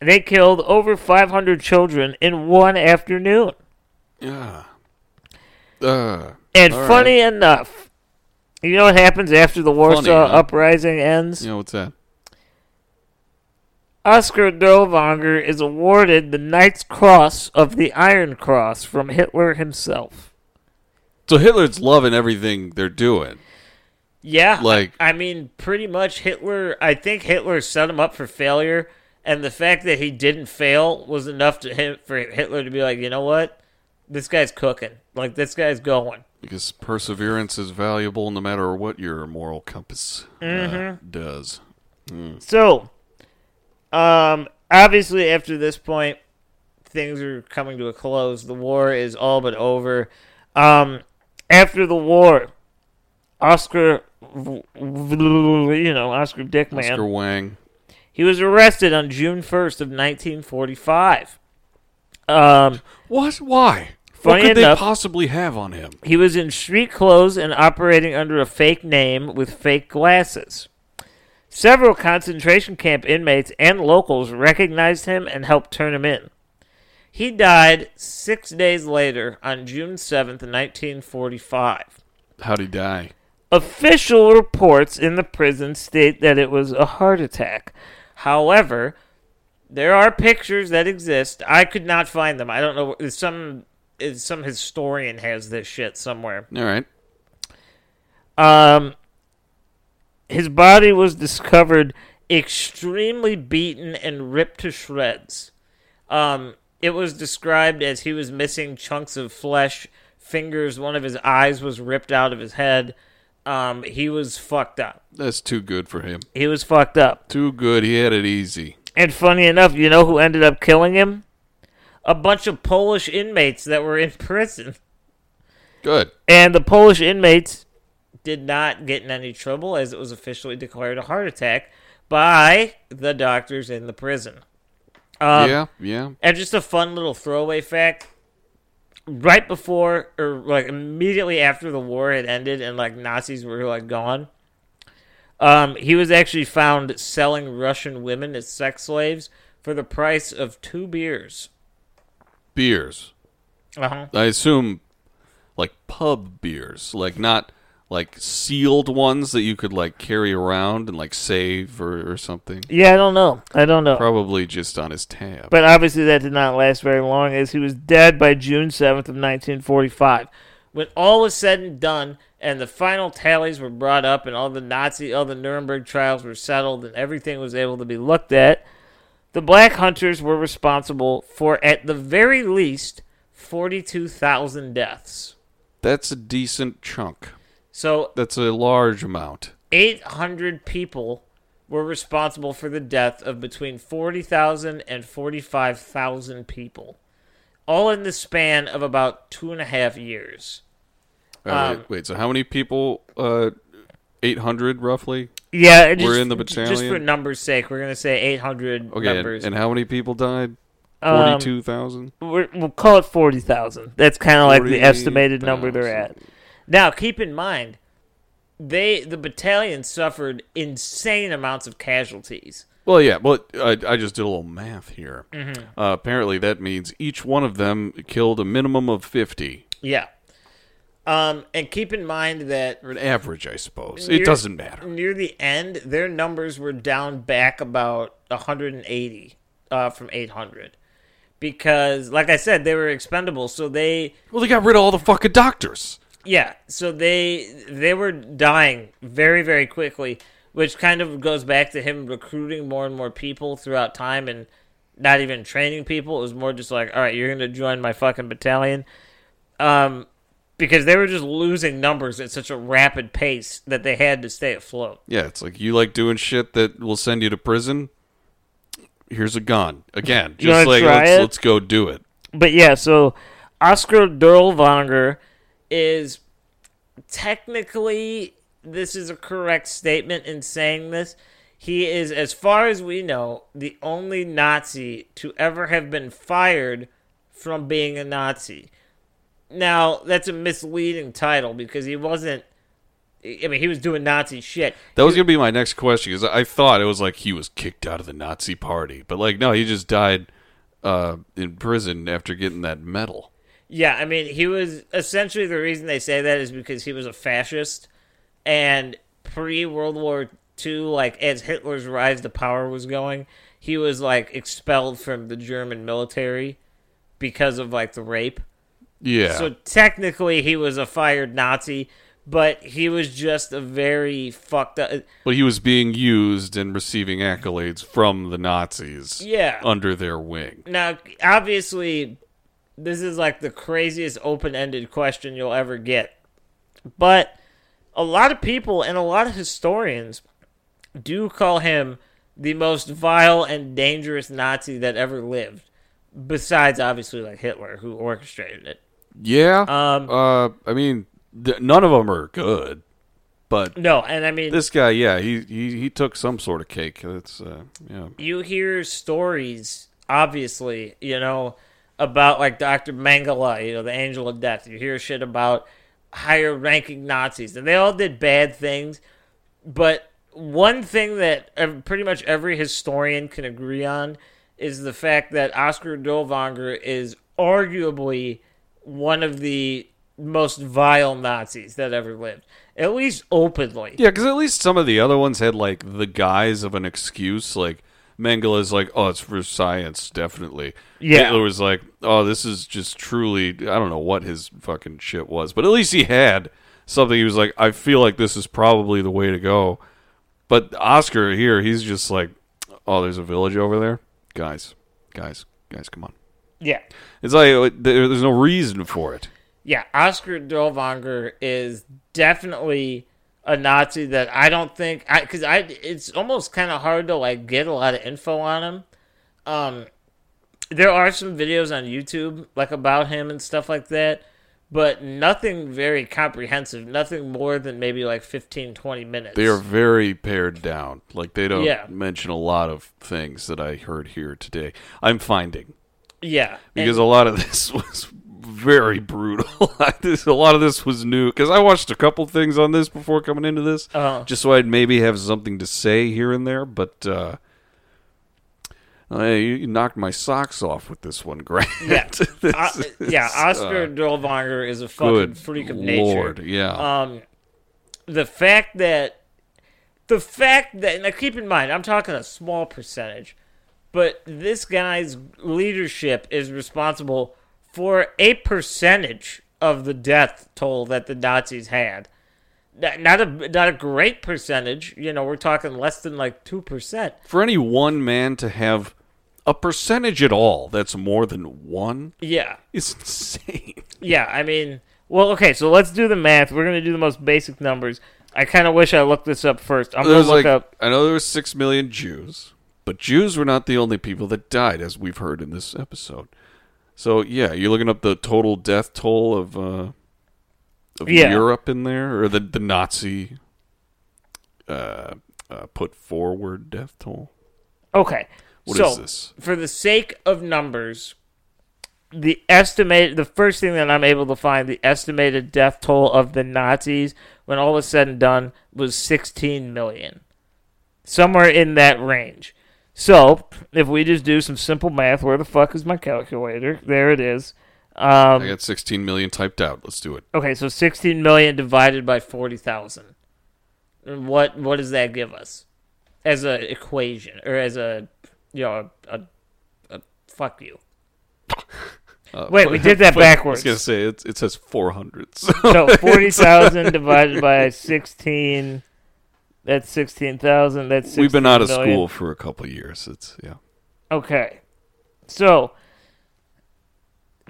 They killed over 500 children in one afternoon. Yeah. Uh, And funny enough, you know what happens after the Warsaw huh? Uprising ends? you know what's that? Oskar Dirlewanger is awarded the Knight's Cross of the Iron Cross from Hitler himself. So Hitler's loving everything they're doing. Yeah, Like- I mean, pretty much Hitler. I think Hitler set him up for failure, and the fact that he didn't fail was enough to him for Hitler to be like, you know what, this guy's cooking. Like this guy's going. Because perseverance is valuable no matter what your moral compass uh, Mm-hmm. does. So, um, obviously, after this point, things are coming to a close. The war is all but over. Um, after the war, Oskar, you know, Oskar Dickman, Oskar Wang. He was arrested on June 1st of 1945. Um, What? Why? Funny what could enough- they possibly have on him? he was in street clothes and operating under a fake name with fake glasses. Several concentration camp inmates and locals recognized him and helped turn him in. He died six days later on June 7th, 1945. How'd he die? Official reports in the prison state that it was a heart attack. However, there are pictures that exist. I could not find them. I don't know. Some some historian has this shit somewhere. All right. Um, his body was discovered extremely beaten and ripped to shreds. Um, it was described as he was missing chunks of flesh, fingers. One of his eyes was ripped out of his head. Um, he was fucked up. That's too good for him. He was fucked up. Too good. He had it easy. And funny enough, you know who ended up killing him? A bunch of Polish inmates that were in prison. Good. And the Polish inmates did not get in any trouble as it was officially declared a heart attack by the doctors in the prison. Um, yeah. Yeah. And just a fun little throwaway fact. Right before, or like immediately after the war had ended and like Nazis were like gone, um, he was actually found selling Russian women as sex slaves for the price of two beers. Beers. Uh-huh. I assume like pub beers, like not like sealed ones that you could like carry around and like save or, or something. Yeah, I don't know. I don't know. Probably just on his tab. But obviously, that did not last very long, as he was dead by June 7th of 1945. When all was said and done, and the final tallies were brought up, and all the Nazi, all the Nuremberg trials were settled, and everything was able to be looked at, the Black Hunters were responsible for, at the very least, 42,000 deaths. That's a decent chunk. So That's a large amount. 800 people were responsible for the death of between 40,000 and 45,000 people, all in the span of about two and a half years. Right, Um, wait, so how many people? Uh, 800 roughly? Yeah, just, We're in the Just for numbers' sake, we're gonna say 800 Okay, and, members. and how many people died? Um, 42,000? we're, we'll call it 40,000. That's kind of like the estimated number they're at. 40,000. Now, keep in mind, they the battalion suffered insane amounts of casualties. Well, yeah, but I, I just did a little math here. Mm-hmm. Uh, apparently, that means each one of them killed a minimum of 50. Yeah. Um, and keep in mind that Or an average, I suppose. Near- it doesn't matter. Near the end, their numbers were down back about 180 uh, from 800. Because, like I said, they were expendable. So they, Well, they got rid of all the fucking doctors. Yeah, so they they were dying very, very quickly, which kind of goes back to him recruiting more and more people throughout time and not even training people. It was more just like, all right, you're going to join my fucking battalion. Um, because they were just losing numbers at such a rapid pace that they had to stay afloat. Yeah, it's like you like doing shit that will send you to prison. Here's a gun again. Just like let's let's go do it. but yeah, so Oskar Dirlewanger is technically this is a correct statement in saying this. He is, as far as we know, the only Nazi to ever have been fired from being a Nazi. Now, that's a misleading title because he wasn't. I mean, he was doing Nazi shit. That was gonna be my next question because I thought it was like he was kicked out of the Nazi party, but like no, he just died uh, in prison after getting that medal. Yeah, I mean, he was essentially the reason they say that is because he was a fascist, and pre World War II, like as Hitler's rise to power was going, he was like expelled from the German military because of like the rape. Yeah, So technically, he was a fired Nazi, but he was just a very fucked up. Uh, but he was being used and receiving accolades from the Nazis. Yeah. under their wing. Now, obviously, this is like the craziest open ended question you'll ever get. But a lot of people and a lot of historians do call him the most vile and dangerous Nazi that ever lived. Besides, obviously, like Hitler, who orchestrated it. Yeah, Um, uh, I mean, th- none of them are good. But No, and I mean, this guy, yeah, he he, he took some sort of cake. That's uh, yeah. you hear stories, obviously, you know, about like Dr. Mengele, you know, the angel of death. You hear shit about higher ranking Nazis, and they all did bad things. But one thing that pretty much every historian can agree on is the fact that Oskar Dirlewanger is arguably one of the most vile Nazis that ever lived, at least openly. Yeah, because at least some of the other ones had like the guise of an excuse. Like Mengele's like, "Oh, it's for science, definitely." Yeah. Hitler was like, "Oh, this is just truly." I don't know what his fucking shit was, but at least he had something. He was like, "I feel like this is probably the way to go." But Oskar here, he's just like, "Oh, there's a village over there, guys, guys, guys, come on." Yeah. It's like uh, there's no reason for it. Yeah, Oskar Dirlewanger is definitely a Nazi that I don't think I because I it's almost kind of hard to like get a lot of info on him. Um, there are some videos on YouTube like about him and stuff like that, but nothing very comprehensive. Nothing more than maybe like 15, 20 minutes. They are very pared down. Like they don't Yeah. mention a lot of things that I heard here today. I'm finding yeah, because and- a lot of this was very brutal. This- a lot of this was new because I watched a couple things on this before coming into this, Uh-huh. just so I'd maybe have something to say here and there. But uh, uh, you, you knocked my socks off with this one, Grant. yeah, This Uh, yeah. Oskar uh, Dirlewanger is a fucking freak of Lord, nature. yeah. um, the fact that the fact that now keep in mind I'm talking a small percentage, but this guy's leadership is responsible for a percentage of the death toll that the Nazis had. Not not a not a great percentage, you know. We're talking less than like two percent. For any one man to have a percentage at all that's more than one Yeah, is insane. Yeah, I mean, well, okay, so let's do the math. We're gonna do the most basic numbers. I kind of wish I looked this up first. I'm gonna look like up. I know there were six million Jews, but Jews were not the only people that died, as we've heard in this episode. So yeah, you're looking up the total death toll of uh, of Yeah. Europe in there, or the the Nazi uh, uh, put forward death toll. Okay, What so is this? for the sake of numbers, the estimate, the first thing that I'm able to find, the estimated death toll of the Nazis when all was said and done was 16 million, somewhere in that range. So if we just do some simple math, where the fuck is my calculator? There it is. Um, I got 16 million typed out. Let's do it. Okay, so 16 million divided by 40,000. And What what does that give us as a equation or as a you know a, a, a fuck you? Uh, Wait, we did that backwards. I was gonna say it, it says 400. So, So 40,000 divided by 16 that's 16,000 that's 16 we've been out of million. school for a couple of years. It's yeah. Okay. So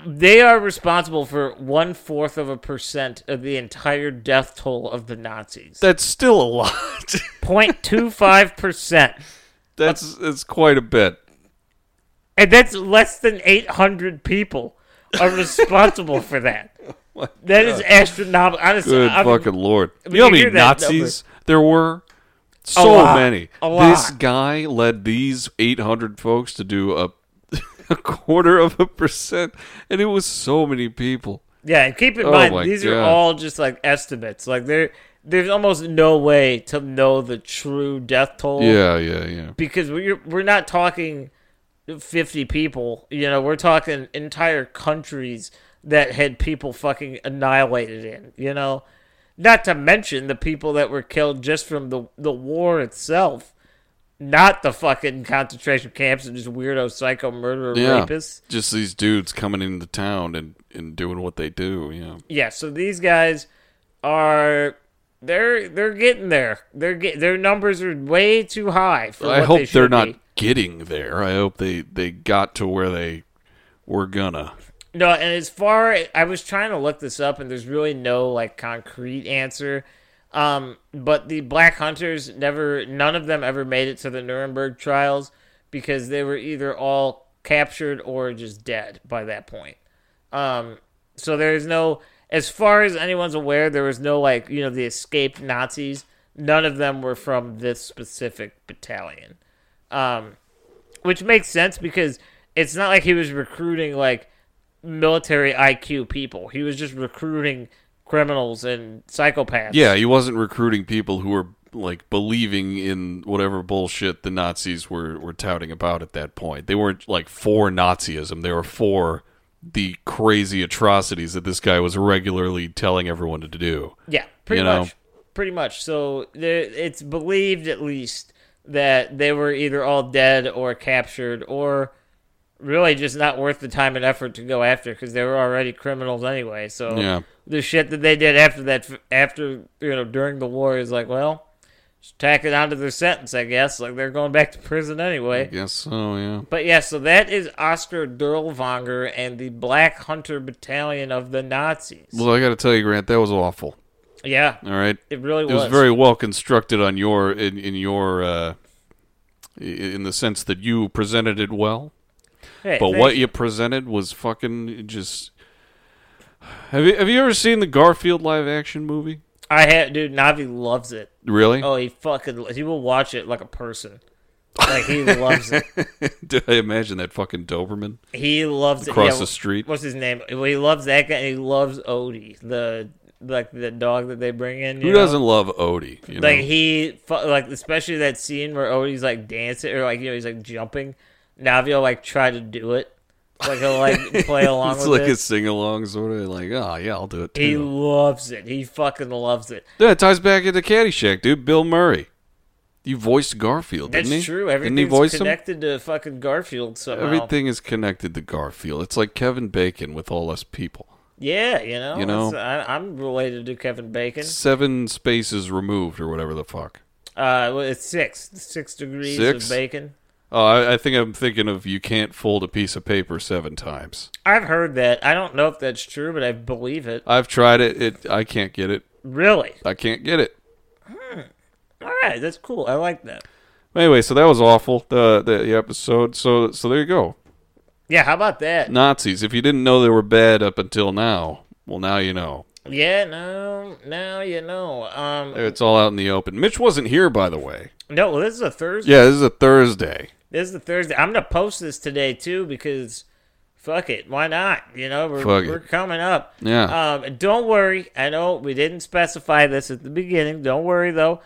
they are responsible for one fourth of a percent of the entire death toll of the Nazis. That's still a lot. 0.25 percent. That's it's quite a bit. And that's less than 800 people are responsible for that. Oh that is astronomical. Honestly, Good I mean, fucking lord! You know how many Nazis there were? So lot. many. This guy led these 800 folks to do a a quarter of a percent, and it was so many people. Yeah, and keep in Oh mind these are all just like estimates. Like there, there's almost no way to know the true death toll. Yeah, yeah, yeah. because we're we're not talking 50 people. You know, we're talking entire countries that had people fucking annihilated in. You know, not to mention the people that were killed just from the the war itself. Not the fucking concentration camps and just weirdo psycho murderer Yeah, rapists. just these dudes coming into town and, and doing what they do. Yeah, Yeah, so these guys are they're they're getting there. They're get, their numbers are way too high for I hope they they're not getting there. I hope they they got to where they were gonna. No, and as far I was trying to look this up, and there's really no like concrete answer. Um, but the Black Hunters never, none of them ever made it to the Nuremberg trials because they were either all captured or just dead by that point. Um, so there's no, as far as anyone's aware, there was no like you know the escaped Nazis. None of them were from this specific battalion, um, which makes sense because it's not like he was recruiting like military IQ people. He was just recruiting criminals and psychopaths. Yeah, he wasn't recruiting people who were like believing in whatever bullshit the Nazis were were touting about at that point. They weren't like for Nazism. They were for the crazy atrocities that this guy was regularly telling everyone to do. Yeah, pretty You know? much. Pretty much. So there, it's believed, at least, that they were either all dead or captured, or really just not worth the time and effort to go after because they were already criminals anyway. So Yeah. the shit that they did after that, after you know, during the war, is like, well, just tack it onto their sentence, I guess. Like they're going back to prison anyway. I guess so, yeah. But yeah, so that is Oskar Dirlewanger and the Black Hunter Battalion of the Nazis. Well, I got to tell you, Grant, that was awful. yeah, All right, it really was. it was. was very well constructed on your in in your uh, in the sense that you presented it well. Hey, But what you presented was fucking just. Have you have you ever seen the Garfield live action movie? I had, dude. Navi loves it. Really? Oh, he fucking he will watch it like a person. Like he loves it. Did I imagine that fucking Doberman He loves it. across Yeah, the street? What's his name? Well, he loves that guy. and He loves Odie, the like the dog that they bring in. you Who know? doesn't love Odie? You know? Like he like especially that scene where Odie's like dancing or like you know he's like jumping. Navi will like try to do it. Like he'll like play along it's with like it. a sing along sort of like, oh yeah, I'll do it he loves it. He fucking loves it. Yeah, it ties back into Caddyshack, dude. Bill Murray. You voiced Garfield, That's didn't he? true. Didn't he Everything's voice him? connected to fucking Garfield somehow. Everything is connected to Garfield. It's like Kevin Bacon with all us people. Yeah, you know. You know? I, I'm related to Kevin Bacon. Seven spaces removed, or whatever the fuck. Uh, well, it's six, six degrees Six? of bacon. Oh, I, I think I'm thinking of you can't fold a piece of paper seven times. I've heard that. I don't know if that's true, but I believe it. I've tried it. It I can't get it. Really? I can't get it. All right, that's cool. I like that. Anyway, so that was awful. The the episode. So so there you go. Yeah, how about that? Nazis. If you didn't know they were bad up until now, well now you know. Yeah, no, now you know. Um, It's all out in the open. Mitch wasn't here, by the way. no, well, this is a Thursday. Yeah, this is a Thursday. This is a Thursday. I'm gonna post this today too because, fuck it, why not? You know, we're Fuck we're coming up. Yeah. Um, don't worry. I know we didn't specify this at the beginning. Don't worry though.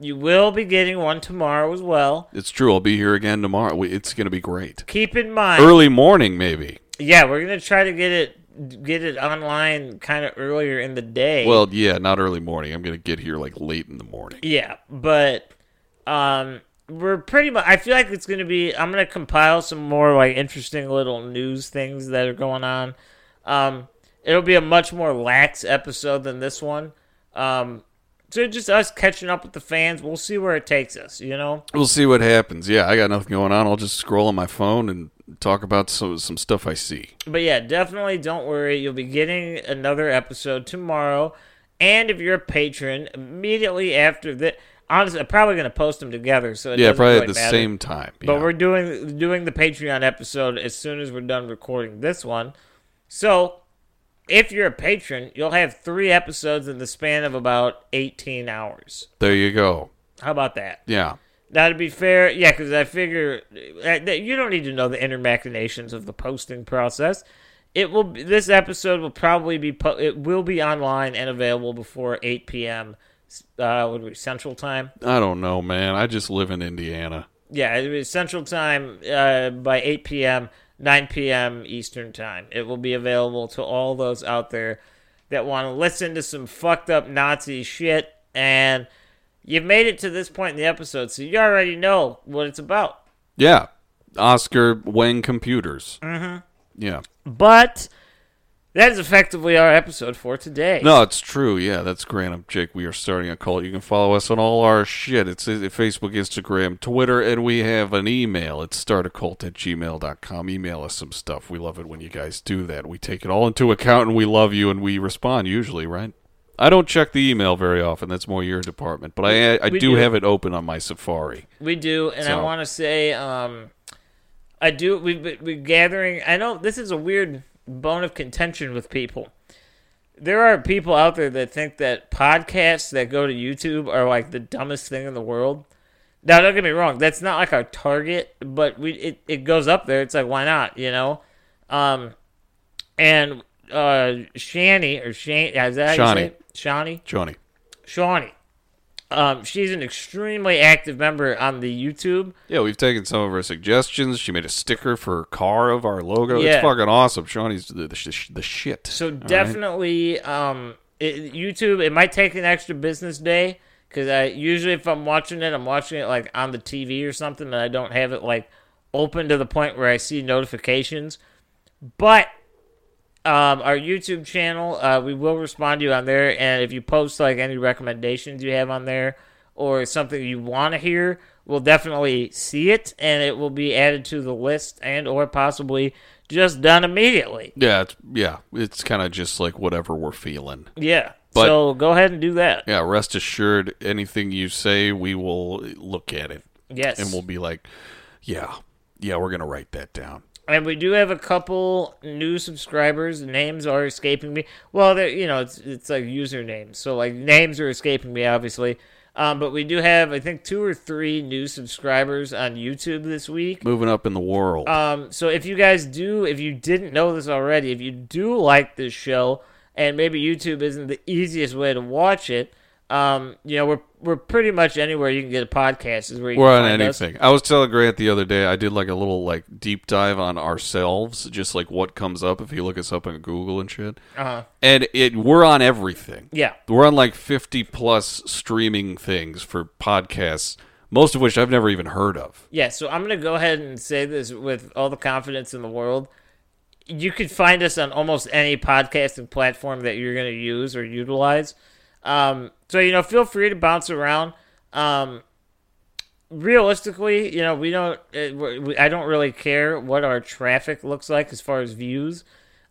You will be getting one tomorrow as well. It's true. I'll be here again tomorrow. It's going to be great. Keep in mind, Early morning, maybe. yeah, we're gonna try to get it get it online kind of earlier in the day. Well, yeah, not early morning. I'm going to get here like late in the morning. yeah, but um, we're pretty much. I feel like it's gonna be. I'm gonna compile some more like interesting little news things that are going on. Um, it'll be a much more lax episode than this one. Um, so just us catching up with the fans. We'll see where it takes us. You know. We'll see what happens. Yeah, I got nothing going on. I'll just scroll on my phone and talk about some some stuff I see. But yeah, definitely don't worry. You'll be getting another episode tomorrow. And if you're a patron, immediately after that, honestly, I'm probably going to post them together. So yeah, probably quite at the matter. same time. But we're doing doing the Patreon episode as soon as we're done recording this one. So if you're a patron, you'll have three episodes in the span of about 18 hours. there you go. How about that? Yeah. Now, to be fair, yeah, because I figure uh, you don't need to know the inner machinations of the posting process. It will. This episode will probably be. Po- it will be online and available before 8 p.m. Uh, what we, Central Time? I don't know, man. I just live in Indiana. Yeah, it was Central Time uh, by 8 p.m., 9 p.m. Eastern Time. It will be available to all those out there that want to listen to some fucked up Nazi shit. And you've made it to this point in the episode, so you already know what it's about. Yeah. Oskar Wang Computers. Mm-hmm. Yeah. But that is effectively our episode for today. No, it's true. Yeah, that's great. I'm Jake. We are starting a cult. You can follow us on all our shit. It's Facebook, Instagram, Twitter, and we have an email. It's startacult at gmail.com. Email us some stuff. We love it when you guys do that. We take it all into account and we love you and we respond usually, right? I don't check the email very often. That's more your department. But I I do, do. have it open on my Safari. We do, and I want to say, um, I do. We've been we're gathering. I know this is a weird bone of contention with people. there are people out there that think that podcasts that go to YouTube are like the dumbest thing in the world. Now, don't get me wrong, that's not like our target, but we it, it goes up there. It's like why not, you know? Um, and uh, Shani or Shane, is that how you say Shawnee. Shawnee, Johnny. Shawnee. Um, she's an extremely active member on the YouTube. Yeah, we've taken some of her suggestions. She made a sticker for her car of our logo. Yeah. It's fucking awesome. Shawnee's the, the, the shit. So All right? definitely, um, it, YouTube. It might take an extra business day because I usually if I'm watching it, I'm watching it like on the TV or something, and I don't have it like open to the point where I see notifications. But um, our YouTube channel, uh, we will respond to you on there, and if you post like any recommendations you have on there or something you want to hear, we'll definitely see it, and it will be added to the list and or possibly just done immediately. Yeah, it's, yeah, it's kind of just like whatever we're feeling. Yeah. But- so go ahead and do that. Yeah, rest assured, anything you say, we will look at it Yes. and we'll be like, yeah, yeah, we're gonna write that down. And we do have a couple new subscribers. Names are escaping me. Well, they're you know it's it's like usernames, so like names are escaping me, obviously. Um, but we do have I think two or three new subscribers on YouTube this week. Moving up in the world. Um, so if you guys do, if you didn't know this already, if you do like this show, and maybe YouTube isn't the easiest way to watch it, um, you know we're we're pretty much anywhere you can get a podcast is where you We're can on find us. anything. I was telling Grant the other day. I did like a little like deep dive on ourselves, just like what comes up if you look us up on Google and shit. Uh-huh. And it we're on everything. Yeah. We're on like fifty plus streaming things for podcasts, most of which I've never even heard of. Yeah, so I'm going to go ahead and say this with all the confidence in the world. You could find us on almost any podcasting platform that you're going to use or utilize. Um, so, you know, feel free to bounce around. Um, realistically, you know, we don't, uh, we- we, I don't really care what our traffic looks like as far as views.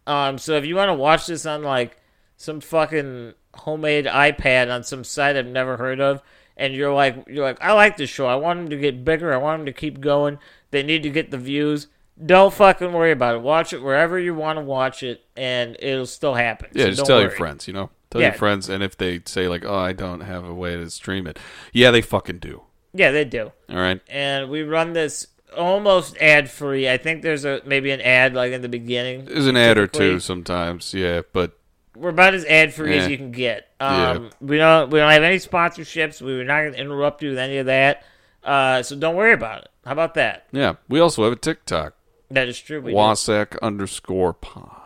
Um, so if you want to watch this on like some fucking homemade iPad on some site I've never heard of, and you're like, you're like, I like this show. I want them to get bigger. I want them to keep going. They need to get the views. Don't fucking worry about it. Watch it wherever you want to watch it, and it'll still happen. Yeah, So just don't tell your friends, you know. Tell Yeah. your friends, and if they say like, "Oh, I don't have a way to stream it," yeah, they fucking do. Yeah, they do. All right. And we run this almost ad free. I think there's a maybe an ad like in the beginning. There's an ad or two sometimes, yeah, but we're about as ad free Yeah. as you can get. Yeah. Um, we don't we don't have any sponsorships. We are not going to interrupt you with any of that. Uh, so don't worry about it. How about that? yeah, we also have a TikTok, That is true. We, do. Underscore Pod.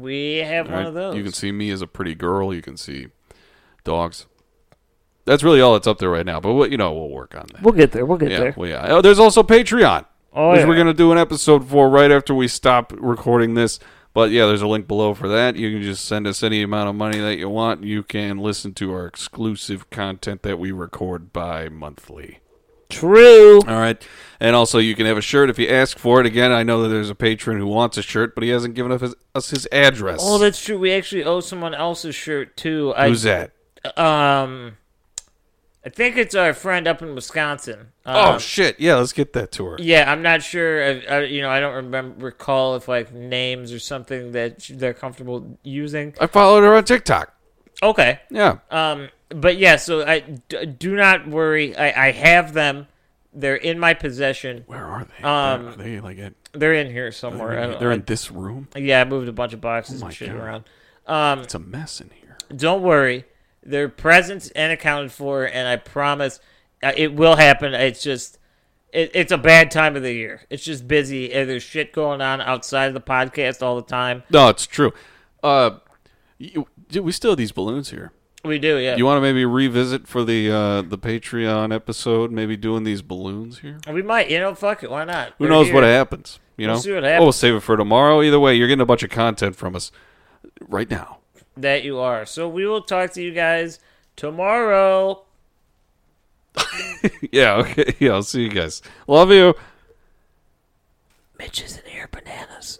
We have All one right? of those. You can see me as a pretty girl. You can see dogs. That's really all that's up there right now. But what you know, we'll work on that. We'll get there. We'll get yeah, there. well, yeah. Oh, there's also Patreon, Oh, which yeah. we're gonna do an episode for right after we stop recording this. But yeah, there's a link below for that. You can just send us any amount of money that you want. You can listen to our exclusive content that we record bi monthly. True. All right. And also, you can have a shirt if you ask for it. Again, I know that there's a patron who wants a shirt, but he hasn't given us his, us his address. Oh, that's true. We actually owe someone else's shirt too. I, Who's that? Um, I think it's our friend up in Wisconsin. oh, Um, shit. Yeah, let's get that to her. Yeah, I'm not sure. I, I, you know, I don't remember recall if like names or something that they're comfortable using. I followed her on TikTok. Okay. Yeah. Um, but yeah, so I d- do not worry. I, I have them. They're in my possession. Where are they? Um, are they like at, They're in here somewhere. I don't, they're in this room? yeah, I moved a bunch of boxes Oh my and shit God. around. Um, It's a mess in here. don't worry. They're present and accounted for, and I promise uh, it will happen. It's just. It, it's a bad time of the year. It's just busy. and There's shit going on outside of the podcast all the time. No, it's true. Uh, you, dude, we still have these balloons here. We do, yeah. You want to maybe revisit for the uh, the Patreon episode? Maybe doing these balloons here. we might, you know, fuck it. Why not? Who We're knows here. what happens? You know, We'll see what Oh, we'll save it for tomorrow. Either way, you're getting a bunch of content from us right now. That you are. So we will talk to you guys tomorrow. yeah. Okay. Yeah. I'll see you guys. Love you. Mitch is in here. Bananas.